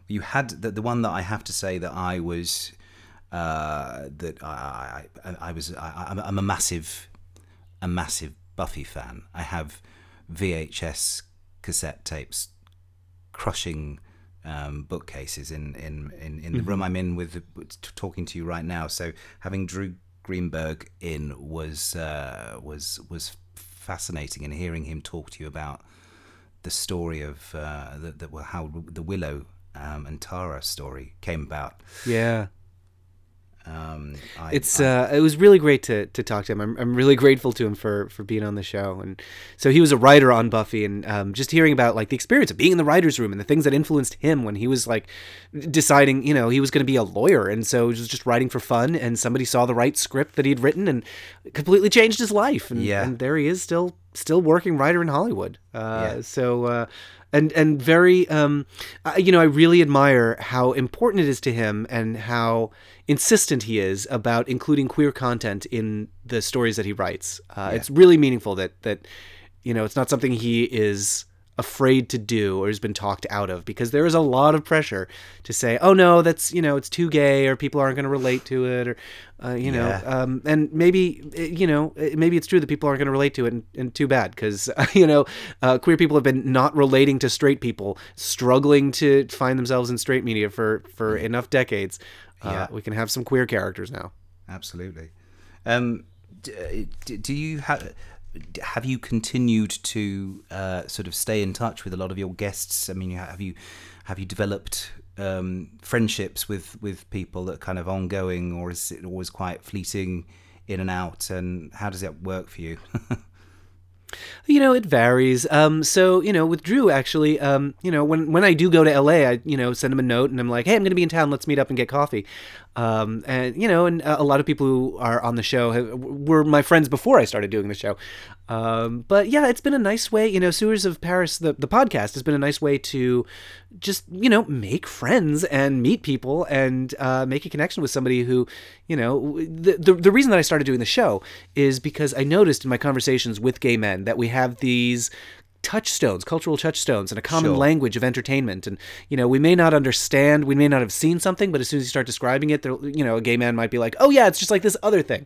You had the, the one that I have to say that I was uh, that I I, I was I, I'm- I'm a massive a massive Buffy fan. I have VHS cassette tapes crushing um, bookcases in in in, in the room I'm in with talking to you right now. So having Drew Greenberg in was uh, was was fascinating, and hearing him talk to you about the story of uh, the, how the Willow um, and Tara story came about. Yeah. Um, I, it's uh, it was really great to, to talk to him. I'm, I'm really grateful to him for, for being on the show. And so he was a writer on Buffy, and um, just hearing about like the experience of being in the writers' room and the things that influenced him when he was like deciding, you know, he was going to be a lawyer, and so he was just writing for fun. And somebody saw the right script that he'd written and completely changed his life. And, Yeah. and there he is, still still working writer in Hollywood. Uh, Yeah. So uh, and and very um, you know I really admire how important it is to him and how insistent he is about including queer content in the stories that he writes. Uh, It's really meaningful that that you know it's not something he is afraid to do or has been talked out of because there is a lot of pressure to say oh no that's you know it's too gay or people aren't going to relate to it or uh, you know um, and maybe uh, you know uh, maybe it's true that people aren't going to relate to it and, and too bad because you know uh, queer people have been not relating to straight people struggling to find themselves in straight media for for enough decades uh, Yeah. we can have some queer characters now Absolutely. Um, d- d- do you have have you continued to uh, sort of stay in touch with a lot of your guests? I mean, have you have you developed um, friendships with with people that are kind of ongoing, or is it always quite fleeting in and out? And how does that work for you? You know, it varies. Um, so you know, with Drew, actually, um, you know, when when I do go to LA, I you know send him a note and I'm like, hey, I'm going to be in town. Let's meet up and get coffee. Um, and you know, and a lot of people who are on the show have, were my friends before I started doing the show. Um, but yeah, it's been a nice way. You know, Sewers of Paris, the the podcast has been a nice way to just you know make friends and meet people and uh, make a connection with somebody who you know the, the the reason that I started doing the show is because I noticed in my conversations with gay men that we have these touchstones cultural touchstones and a common Sure. language of entertainment. And you know we may not understand we may not have seen something but as soon as you start describing it you know a gay man might be like oh yeah it's just like this other thing.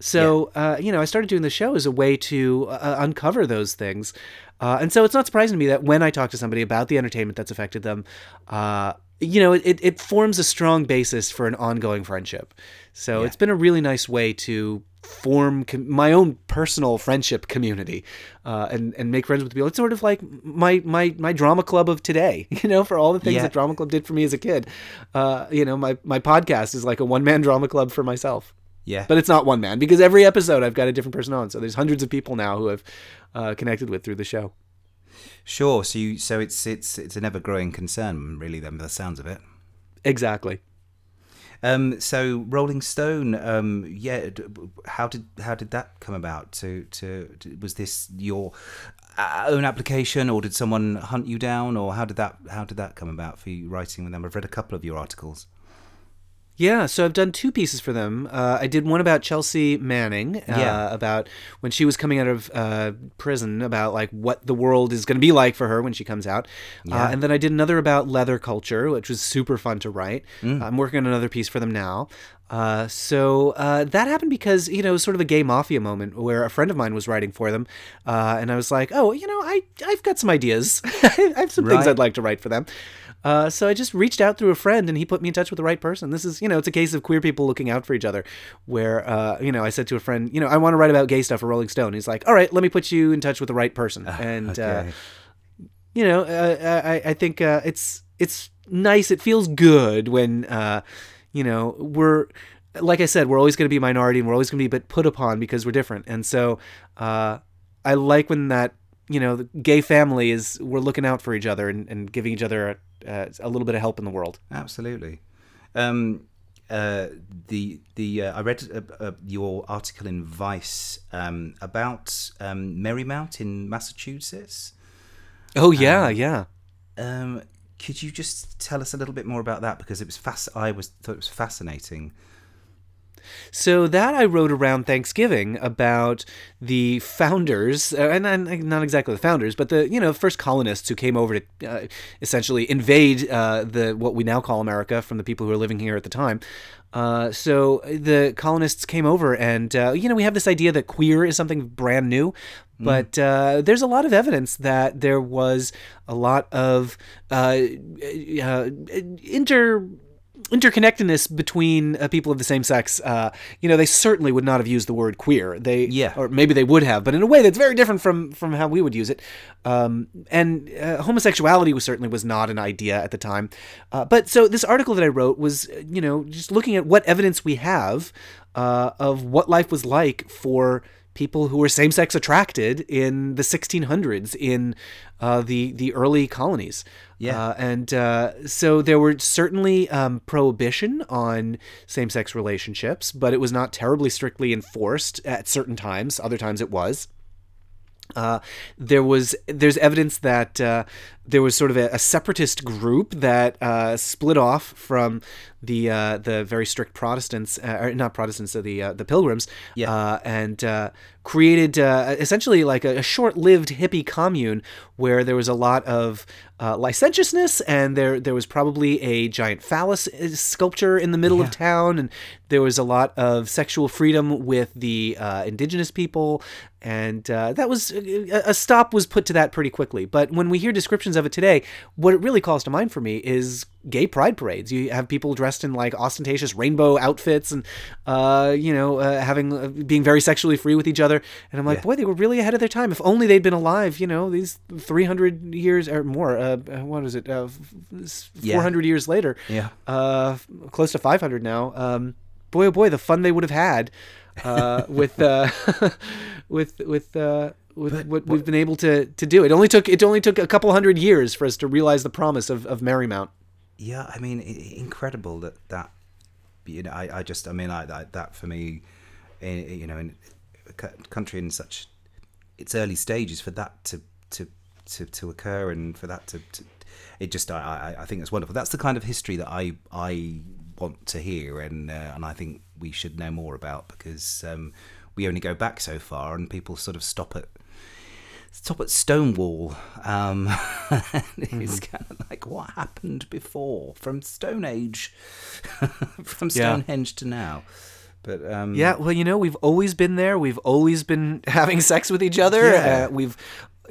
So uh, you know i started doing the show as a way to uh, uncover those things. Uh, and so it's not surprising to me that when i talk to somebody about the entertainment that's affected them uh, you know it, it forms a strong basis for an ongoing friendship. So it's been a really nice way to form com- my own personal friendship community uh, and and make friends with people. It's sort of like my my my drama club of today. You know, for all the things Yeah. that drama club did for me as a kid. Uh, you know, my my podcast is like a one man drama club for myself. yeah, But it's not one man because every episode I've got a different person on. So there's hundreds of people now who have uh, connected with through the show. sure. So you so it's it's it's an ever growing concern, really. Then, by the sounds of it. Exactly. Um, so Rolling Stone, um, yeah. How did how did that come about? To to to- was this your uh, own application, or did someone hunt you down, or how did that how did that come about for you writing with them? I've read a couple of your articles. Yeah, so I've done two pieces for them. Uh, I did one about Chelsea Manning, uh, Yeah. about when she was coming out of uh, prison, about like what the world is going to be like for her when she comes out. Yeah. Uh, and then I did another about leather culture, which was super fun to write. I'm working on another piece for them now. Uh, so uh, that happened because you know it was sort of a gay mafia moment where a friend of mine was writing for them, uh, and I was like, oh, you know, I I've got some ideas. I have some things I'd like to write for them. Uh, so I just reached out through a friend, and he put me in touch with the right person. This is, you know, it's a case of queer people looking out for each other. Where, uh, you know, I said to a friend, you know, I want to write about gay stuff for Rolling Stone. He's like, all right, let me put you in touch with the right person. And uh, you know, uh, I I think uh, it's it's nice. It feels good when uh, you know we're like I said, we're always going to be a minority and we're always going to be but put upon because we're different. And so uh, I like when that you know the gay family is we're looking out for each other and, and giving each other a, uh, a little bit of help in the world. Absolutely. Um, uh, the the uh, I read uh, uh, your article in Vice um, about um, Merrymount in Massachusetts. Oh yeah, yeah. Um, could you just tell us a little bit more about that because it was fast. I was thought it was fascinating. So that I wrote around Thanksgiving about the founders, uh, and, and not exactly the founders, but the you know first colonists who came over to uh, essentially invade uh, the what we now call America from the people who were living here at the time. Uh, so the colonists came over, and uh, you know we have this idea that queer is something brand new, but uh, there's a lot of evidence that there was a lot of uh, uh, inter interconnectedness between uh, people of the same sex. Uh, you know, they certainly would not have used the word queer. They, Yeah. or maybe they would have, but in a way that's very different from from how we would use it. Um, and uh, homosexuality was certainly was not an idea at the time. Uh, but so this article that I wrote was, you know, just looking at what evidence we have uh, of what life was like for people who were same-sex attracted in the 1600s in uh, the the early colonies. Yeah. Uh, and uh, so there were certainly um, prohibition on same-sex relationships, but it was not terribly strictly enforced at certain times. Other times it was. Uh, there was there's evidence that uh, there was sort of a, a separatist group that uh, split off from the uh, the very strict Protestants, uh, or not Protestants, so the uh, the Pilgrims, Yeah. uh, and uh, created uh, essentially like a, a short-lived hippie commune where there was a lot of uh, licentiousness, and there there was probably a giant phallus sculpture in the middle of town, and there was a lot of sexual freedom with the uh, indigenous people, and uh, that was a, a stop was put to that pretty quickly. But when we hear descriptions of it today, what it really calls to mind for me is gay pride parades. You have people dressed in like ostentatious rainbow outfits and uh, you know uh, having uh, being very sexually free with each other. And I'm like, Yeah. boy, they were really ahead of their time. If only they'd been alive. You know, these 300 years or more. Uh, what is it? Uh, Yeah. 400 years later. Yeah. Uh, close to 500 now. Um, boy, oh boy, the fun they would have had uh, with uh, with with. Uh, with what we've been able to, to do, it only took it only took a couple hundred years for us to realize the promise of, of Merrymount. Yeah, I mean, incredible that that you know. I, I just, I mean, I, I that for me, you know, in a country in such its early stages, for that to to to, to occur and for that to, to it just, I, I I think it's wonderful. That's the kind of history that I I want to hear, and uh, and I think we should know more about because um, we only go back so far, and people sort of stop at stop at Stonewall. Um, it's kind of like what happened before from Stone Age, from Yeah. Stonehenge to now. But um, Yeah, well, you know, we've always been there. We've always been having sex with each other. Yeah. Uh, we've,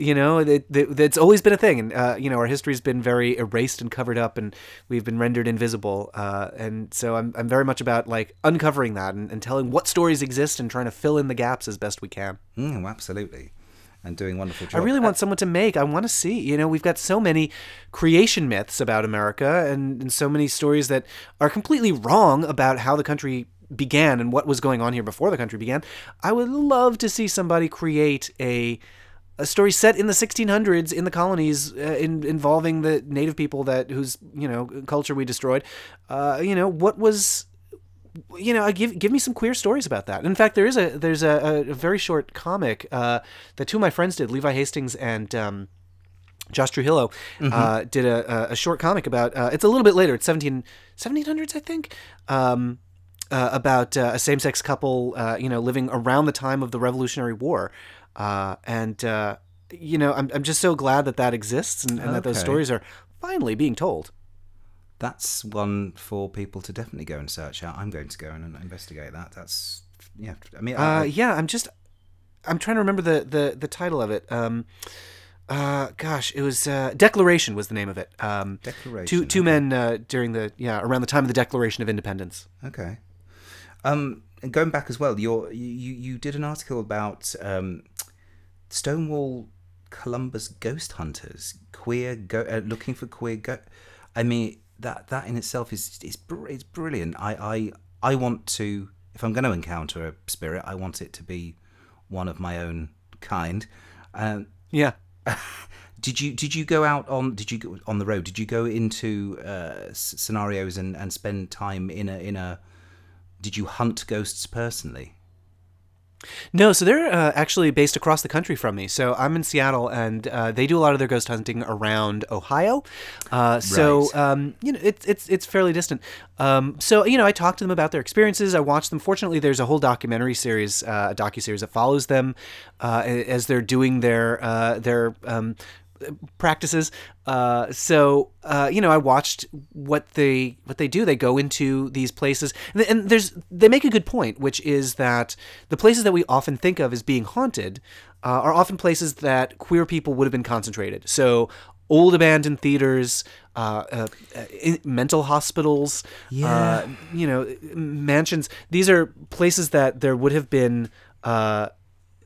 you know, that that- that's always been a thing. And uh, you know, our history's been very erased and covered up, and we've been rendered invisible. Uh, and so I'm I'm very much about like uncovering that and, and telling what stories exist and trying to fill in the gaps as best we can. mm, absolutely, and doing wonderful I really want someone to make. I want to see. You know, we've got so many creation myths about America and, and so many stories that are completely wrong about how the country began and what was going on here before the country began. I would love to see somebody create a a story set in the 1600s in the colonies uh, in, involving the native people that whose you know culture we destroyed. Uh, you know what was you know, give give me some queer stories about that. In fact, there is a there's a, a very short comic uh, that two of my friends did, Levi Hastings and um, Josh Trujillo, uh, did a, a- short comic about. Uh, it's a little bit later. It's 17, 1700s, I think. Um, uh, about uh, a same-sex couple, uh, you know, living around the time of the Revolutionary War, uh, and uh, you know, I'm I'm just so glad that that exists and, and that those stories are finally being told. That's one for people to definitely go and search out. I'm going to go and investigate that. That's yeah. I mean, I, Uh, I- yeah, I'm just I'm trying to remember the the, the title of it. Um, uh, gosh, it was uh, Declaration was the name of it. Um, Declaration, Two two okay. men uh, during the yeah around the time of the Declaration of Independence. Okay. Um, and going back as well, you you you did an article about um, Stonewall Columbus ghost hunters, queer go- uh, looking for queer go. I mean that that in itself is is br- it's brilliant. I I I want to if I'm going to encounter a spirit, I want it to be one of my own kind. Um, Yeah. did you did you go out on did you go on the road? Did you go into uh, scenarios and, and spend time in a in a? Did you hunt ghosts personally? No, so they're uh, actually based across the country from me. So I'm in Seattle, and uh, they do a lot of their ghost hunting around Ohio. Uh, so Right. um, you know, it's it's it's fairly distant. Um, so you know, I talked to them about their experiences. I watched them. Fortunately, there's a whole documentary series, uh, a docu series that follows them uh, as they're doing their uh, their um, practices. Uh, so uh, you know, I watched what they what they do. They go into these places, and, and there's they make a good point, which is that the places that we often think of as being haunted uh, are often places that queer people would have been concentrated. So old abandoned theaters. Uh, uh, uh, mental hospitals, uh, you know, mansions. These are places that there would have been uh,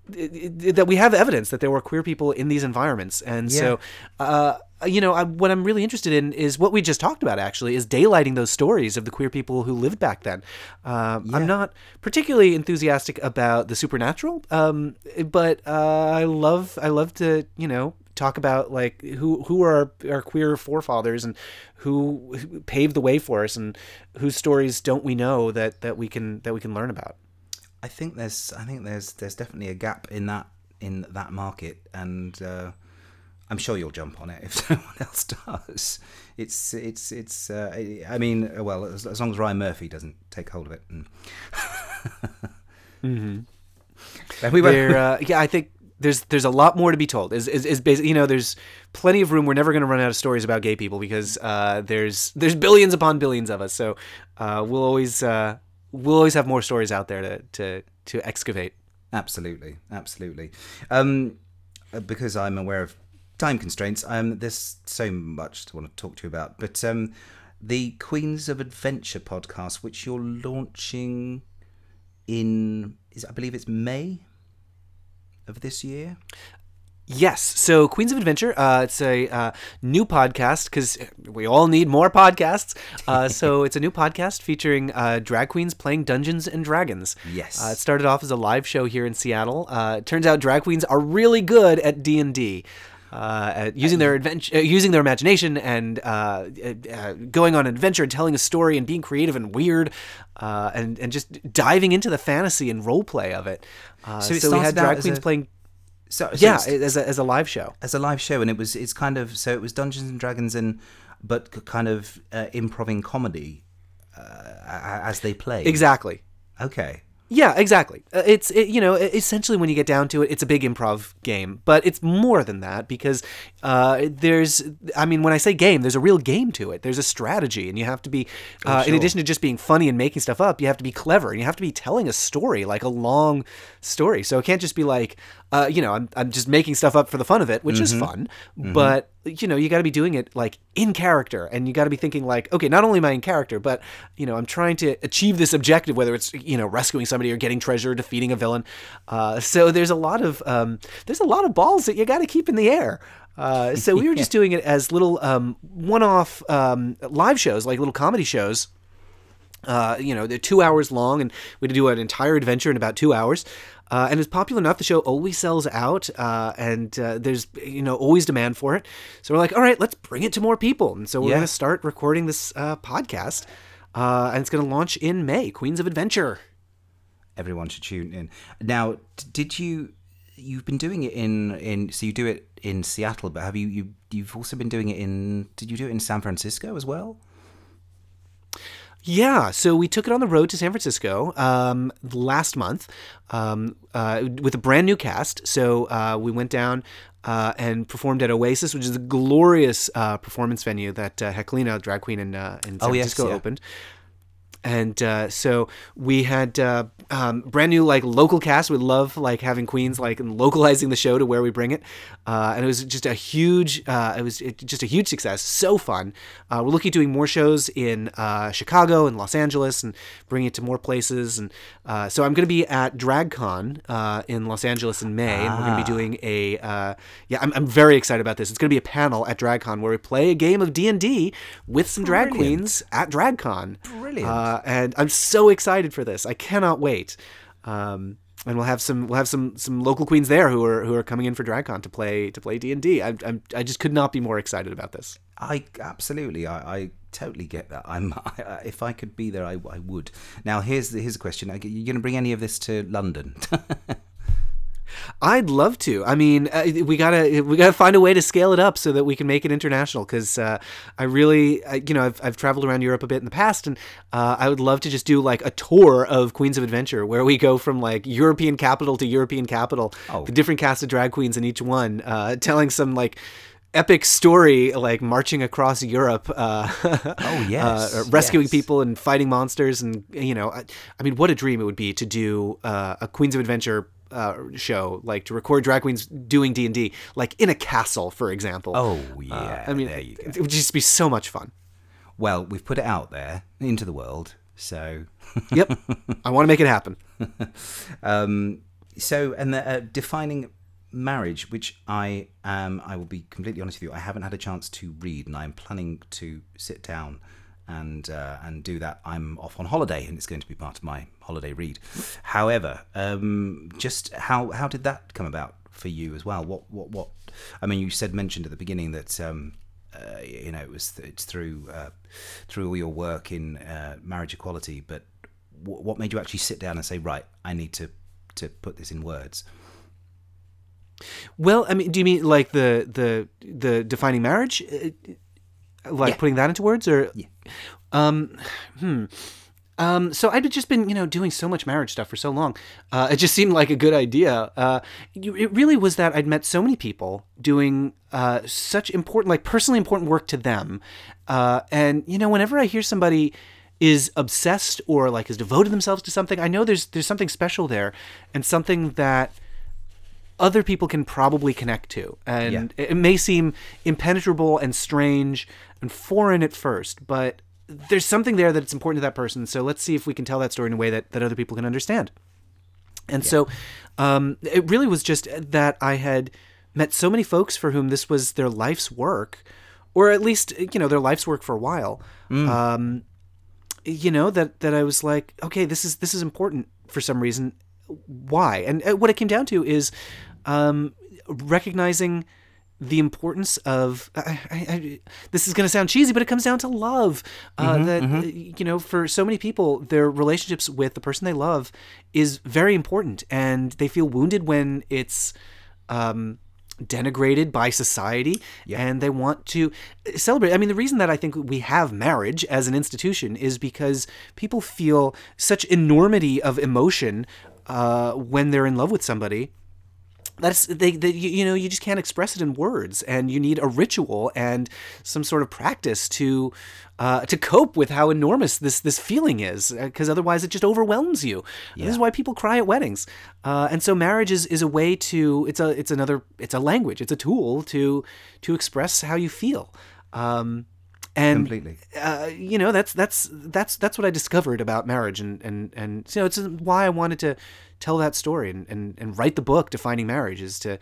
that we have evidence that there were queer people in these environments, and so uh, you know I, what I'm really interested in is what we just talked about. Actually, is daylighting those stories of the queer people who lived back then. Um, I'm not particularly enthusiastic about the supernatural, um, but uh, I love I love to you know talk about like who who are our, our queer forefathers and who, who paved the way for us and whose stories don't we know that that we can that we can learn about. I think there's I think there's there's definitely a gap in that in that market, and uh, I'm sure you'll jump on it if no one else does. It's it's it's. Uh, I mean, well, as, as long as Ryan Murphy doesn't take hold of it. And mm-hmm. we There, uh, yeah, I think there's there's a lot more to be told. Is is, is basically, you know, there's plenty of room. We're never going to run out of stories about gay people because uh, there's there's billions upon billions of us. So uh, we'll always uh, we'll always have more stories out there to to to excavate. Absolutely, absolutely. Um, uh, because I'm aware of time constraints, um, there's so much to want to talk to you about. But um, the Queens of Adventure podcast, which you're launching in, is I believe it's May of this year. Yes. So Queens of Adventure, uh, it's a uh, new podcast because we all need more podcasts. Uh, so it's a new podcast featuring uh, drag queens playing Dungeons and Dragons. Yes. Uh, it started off as a live show here in Seattle. Uh, it turns out drag queens are really good at D and D. At using their adventure, using their imagination, and uh, uh, going on an adventure, and telling a story, and being creative and weird, uh, and and just diving into the fantasy and role play of it. Uh, So so, it we had drag queens a- playing, So, so yeah, as a, as a live show. as a live show, and it was it's kind of so it was Dungeons and Dragons and but kind of uh, improving comedy uh, as they play. Exactly. Okay. Yeah, exactly. Uh, It's it, you know essentially when you get down to it, it's a big improv game, but it's more than that because uh, there's I mean when I say game, there's a real game to it. There's a strategy, and you have to be uh, in sure. addition to just being funny and making stuff up, you have to be clever and you have to be telling a story like a long story. So it can't just be like uh, you know I'm I'm just making stuff up for the fun of it, which is fun, but you know you got to be doing it like in character and you got to be thinking like okay not only am i in character but you know i'm trying to achieve this objective whether it's you know rescuing somebody or getting treasure or defeating a villain. Uh, so there's a lot of um, there's a lot of balls that you got to keep in the air. Uh, so we were just doing it as little um, one-off um, live shows like little comedy shows uh, you know, they're two hours long, and we had to do an entire adventure in about two hours. Uh, and it's popular enough. The show always sells out, uh, and uh, there's you know always demand for it. So we're like, all right, let's bring it to more people. And so we're Yeah. going to start recording this uh, podcast, uh, and it's going to launch in May. Queens of Adventure. Everyone should tune in. Now, did you? You've been doing it in in so you do it in Seattle, but have you you you've also been doing it in? Did you do it in San Francisco as well? Yeah, so we took it on the road to San Francisco um, last month um, uh, with a brand new cast. So uh, we went down uh, and performed at Oasis, which is a glorious uh, performance venue that uh, Heklina, drag queen in, uh, in San Oh, yes, Francisco, yeah. opened. And uh, so we had uh, um, brand new like local cast. We love like having queens like and localizing the show to where we bring it, uh, and it was just a huge. Uh, it was it, just a huge success. So fun. Uh, we're looking at doing more shows in uh, Chicago and Los Angeles and bringing it to more places. And uh, so I'm going to be at DragCon uh, in Los Angeles in May, and we're going to be doing a. Uh, yeah, I'm, I'm very excited about this. It's going to be a panel at DragCon where we play a game of D and D with some drag Brilliant. queens at DragCon. Brilliant. Uh, and I'm so excited for this. I cannot wait. Um, and we'll have some we'll have some some local queens there who are who are coming in for DragCon to play to play D and D. I'm I'm- I just could not be more excited about this. I absolutely, I, I totally get that. I'm, I, if I could be there, I, I would. Now, here's the here's a question: Are you going to bring any of this to London? I'd love to. I mean, uh, we gotta we gotta find a way to scale it up so that we can make it international. Because uh, I really, I, you know, I've, I've traveled around Europe a bit in the past, and uh, I would love to just do like a tour of Queens of Adventure, where we go from like European capital to European capital, Oh. the different cast of drag queens in each one, uh, telling some like epic story like marching across Europe. Uh, Oh, yes, uh, rescuing yes. people and fighting monsters, and you know, I, I mean, what a dream it would be to do uh, a Queens of Adventure uh, show, like to record drag queens doing D and D, like in a castle, for example. oh Uh, yeah, I mean, there you go. it would just be so much fun. Well, we've put it out there into the world, so Yep, I want to make it happen. um, so and the, uh, defining marriage, which I am, I will be completely honest with you, I haven't had a chance to read, and I'm planning to sit down and uh, and do that. I'm off on holiday, and it's going to be part of my holiday read. However, um, just how how did that come about for you as well? What what what? I mean, you said mentioned at the beginning that. Um, uh, you know, it was it's through uh, through all your work in uh, marriage equality. But w- what made you actually sit down and say, right, I need to to put this in words? Well, I mean, do you mean like the the the defining marriage, Uh, like Yeah. putting that into words, or Yeah. Um, hmm. Um, so I'd just been, you know, doing so much marriage stuff for so long. Uh, it just seemed like a good idea. Uh, you- it really was that I'd met so many people doing uh, such important, like personally important work to them. Uh, and you know, whenever I hear somebody is obsessed or like has devoted themselves to something, I know there's there's something special there, and something that other people can probably connect to. And Yeah. it it may seem impenetrable and strange and foreign at first, but there's something there that it's important to that person. So let's see if we can tell that story in a way that, that other people can understand. And so um, it really was just that I had met so many folks for whom this was their life's work, or at least, you know, their life's work for a while. Um, you know, that, that I was like, okay, this is, this is important for some reason. Why? And uh, what it came down to is um, recognizing the importance of I, I, I, this is going to sound cheesy but it comes down to love uh, that uh, you know for so many people their relationships with the person they love is very important and they feel wounded when it's um, denigrated by society and they want to celebrate. I mean the reason that i think we have marriage as an institution is because people feel such enormity of emotion uh, when they're in love with somebody that's they, they you, you know you just can't express it in words and you need a ritual and some sort of practice to uh, to cope with how enormous this this feeling is because otherwise it just overwhelms you. This is why people cry at weddings. Uh, and so marriage is, is a way to it's a it's another it's a language it's a tool to to express how you feel. Um, and Completely. uh, you know that's that's that's that's what I discovered about marriage and and and you know it's why I wanted to tell that story and and, and write the book defining marriage is to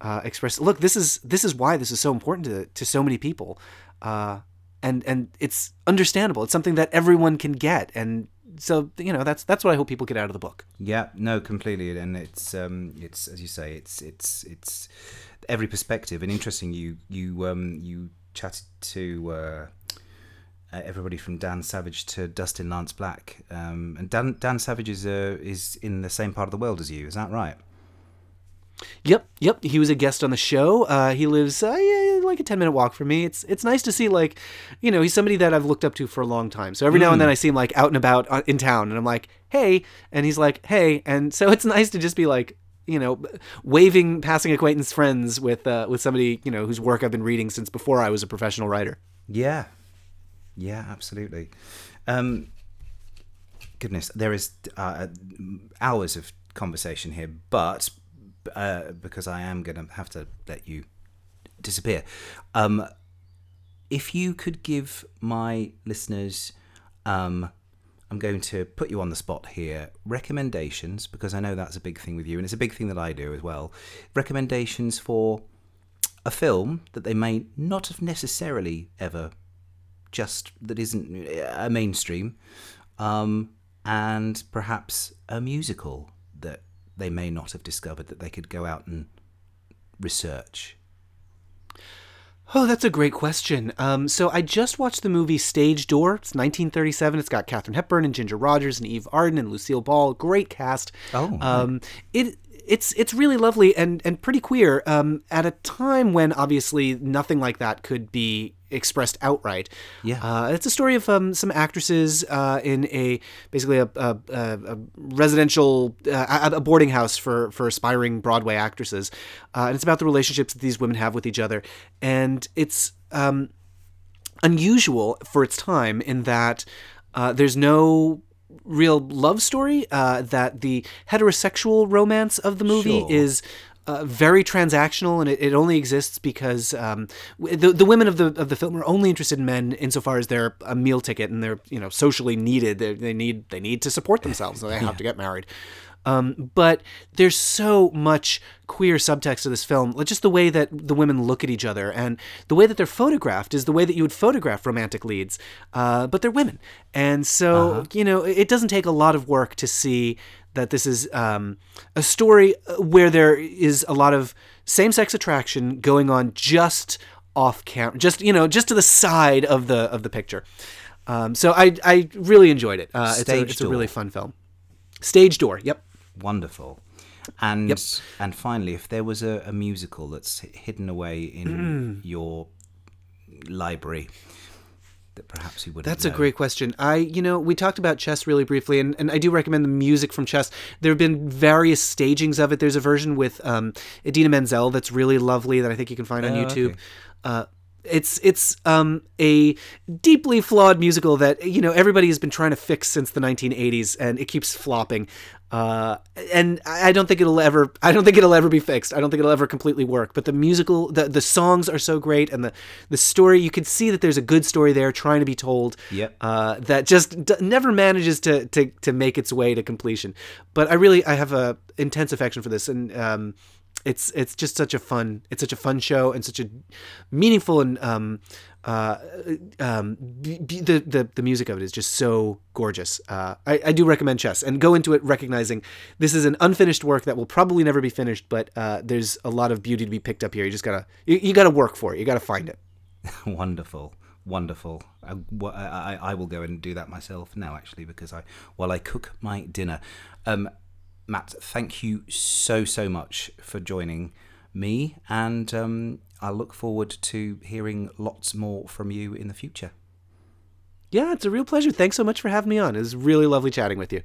uh, express look this is this is why this is so important to to so many people. Uh, and and it's understandable. It's something that everyone can get. And so you know that's that's what I hope people get out of the book. Yeah, no, completely, and it's um, it's as you say, it's it's it's every perspective, and interesting. You you um you chatted to uh, everybody from Dan Savage to Dustin Lance Black, um, and Dan Dan Savage is uh, is in the same part of the world as you. Is that right? Yep, yep. He was a guest on the show. Uh, he lives uh, yeah, like a ten minute walk from me. It's it's nice to see like, you know, he's somebody that I've looked up to for a long time. So every now and then I see him like out and about uh, in town, and I'm like, hey, and he's like, hey, and so it's nice to just be like, you know, waving passing acquaintance friends with uh, with somebody you know whose work I've been reading since before I was a professional writer. Yeah, yeah, absolutely. Um, goodness, there is uh, hours of conversation here, but uh, because I am going to have to let you disappear, um, if you could give my listeners, um, I'm going to put you on the spot here, recommendations, because I know that's a big thing with you, and it's a big thing that I do as well. Recommendations for a film that they may not have necessarily ever just that isn't a mainstream, um, and perhaps a musical that they may not have discovered that they could go out and research. Oh, that's a great question. Um, so I just watched the movie Stage Door. It's 1937. It's got Katharine Hepburn and Ginger Rogers and Eve Arden and Lucille Ball. Great cast. Oh, um, it it's it's really lovely and and pretty queer. Um, at a time when obviously nothing like that could be expressed outright. Yeah. Uh, it's a story of um, some actresses uh, in a basically a, a, a, residential uh, a boarding house for for aspiring Broadway actresses, uh, and it's about the relationships that these women have with each other, and it's um, unusual for its time in that uh, there's no real love story. Uh, that the heterosexual romance of the movie Sure. is uh, very transactional, and it, it only exists because um, the the women of the of the film are only interested in men insofar as they're a meal ticket and they're you know socially needed. They, they need they need to support themselves, so they have to get married. Um, but there's so much queer subtext to this film. like Just the way that the women look at each other and the way that they're photographed is the way that you would photograph romantic leads. Uh, but they're women. And so, you know, it doesn't take a lot of work to see that this is um, a story where there is a lot of same sex attraction going on just off camera, just, you know, just to the side of the, of the picture. Um, so I, I really enjoyed it. Uh, it's a, it's a really fun film. Stage door. Yep. Wonderful. And and finally, if there was a, a musical that's hidden away in Mm. your library that perhaps you wouldn't That's a great question. I, you know, we talked about chess really briefly, and, and I do recommend the music from chess. There have been various stagings of it. There's a version with um, Idina Menzel that's really lovely that I think you can find on Oh, YouTube. okay. Uh, it's it's um, a deeply flawed musical that you know everybody has been trying to fix since the 1980s, and it keeps flopping. Uh, and I don't think it'll ever. I don't think it'll ever be fixed. I don't think it'll ever completely work. But the musical, the the songs are so great, and the the story. You can see that there's a good story there trying to be told. Yep. Uh, that just d- never manages to, to to make its way to completion. But I really I have a intense affection for this, and um, it's it's just such a fun it's such a fun show and such a meaningful and um, uh, um, b- b- the, the the music of it is just so gorgeous. Uh, I, I do recommend Chess and go into it recognizing this is an unfinished work that will probably never be finished, but uh, there's a lot of beauty to be picked up here. You just gotta you, you gotta work for it. You gotta find it. wonderful, wonderful. I, I, I- will go and do that myself now, actually, because I while I cook my dinner. Um, Matt, thank you so so much for joining me, and um, I look forward to hearing lots more from you in the future. Yeah, it's a real pleasure. Thanks so much for having me on. It was really lovely chatting with you.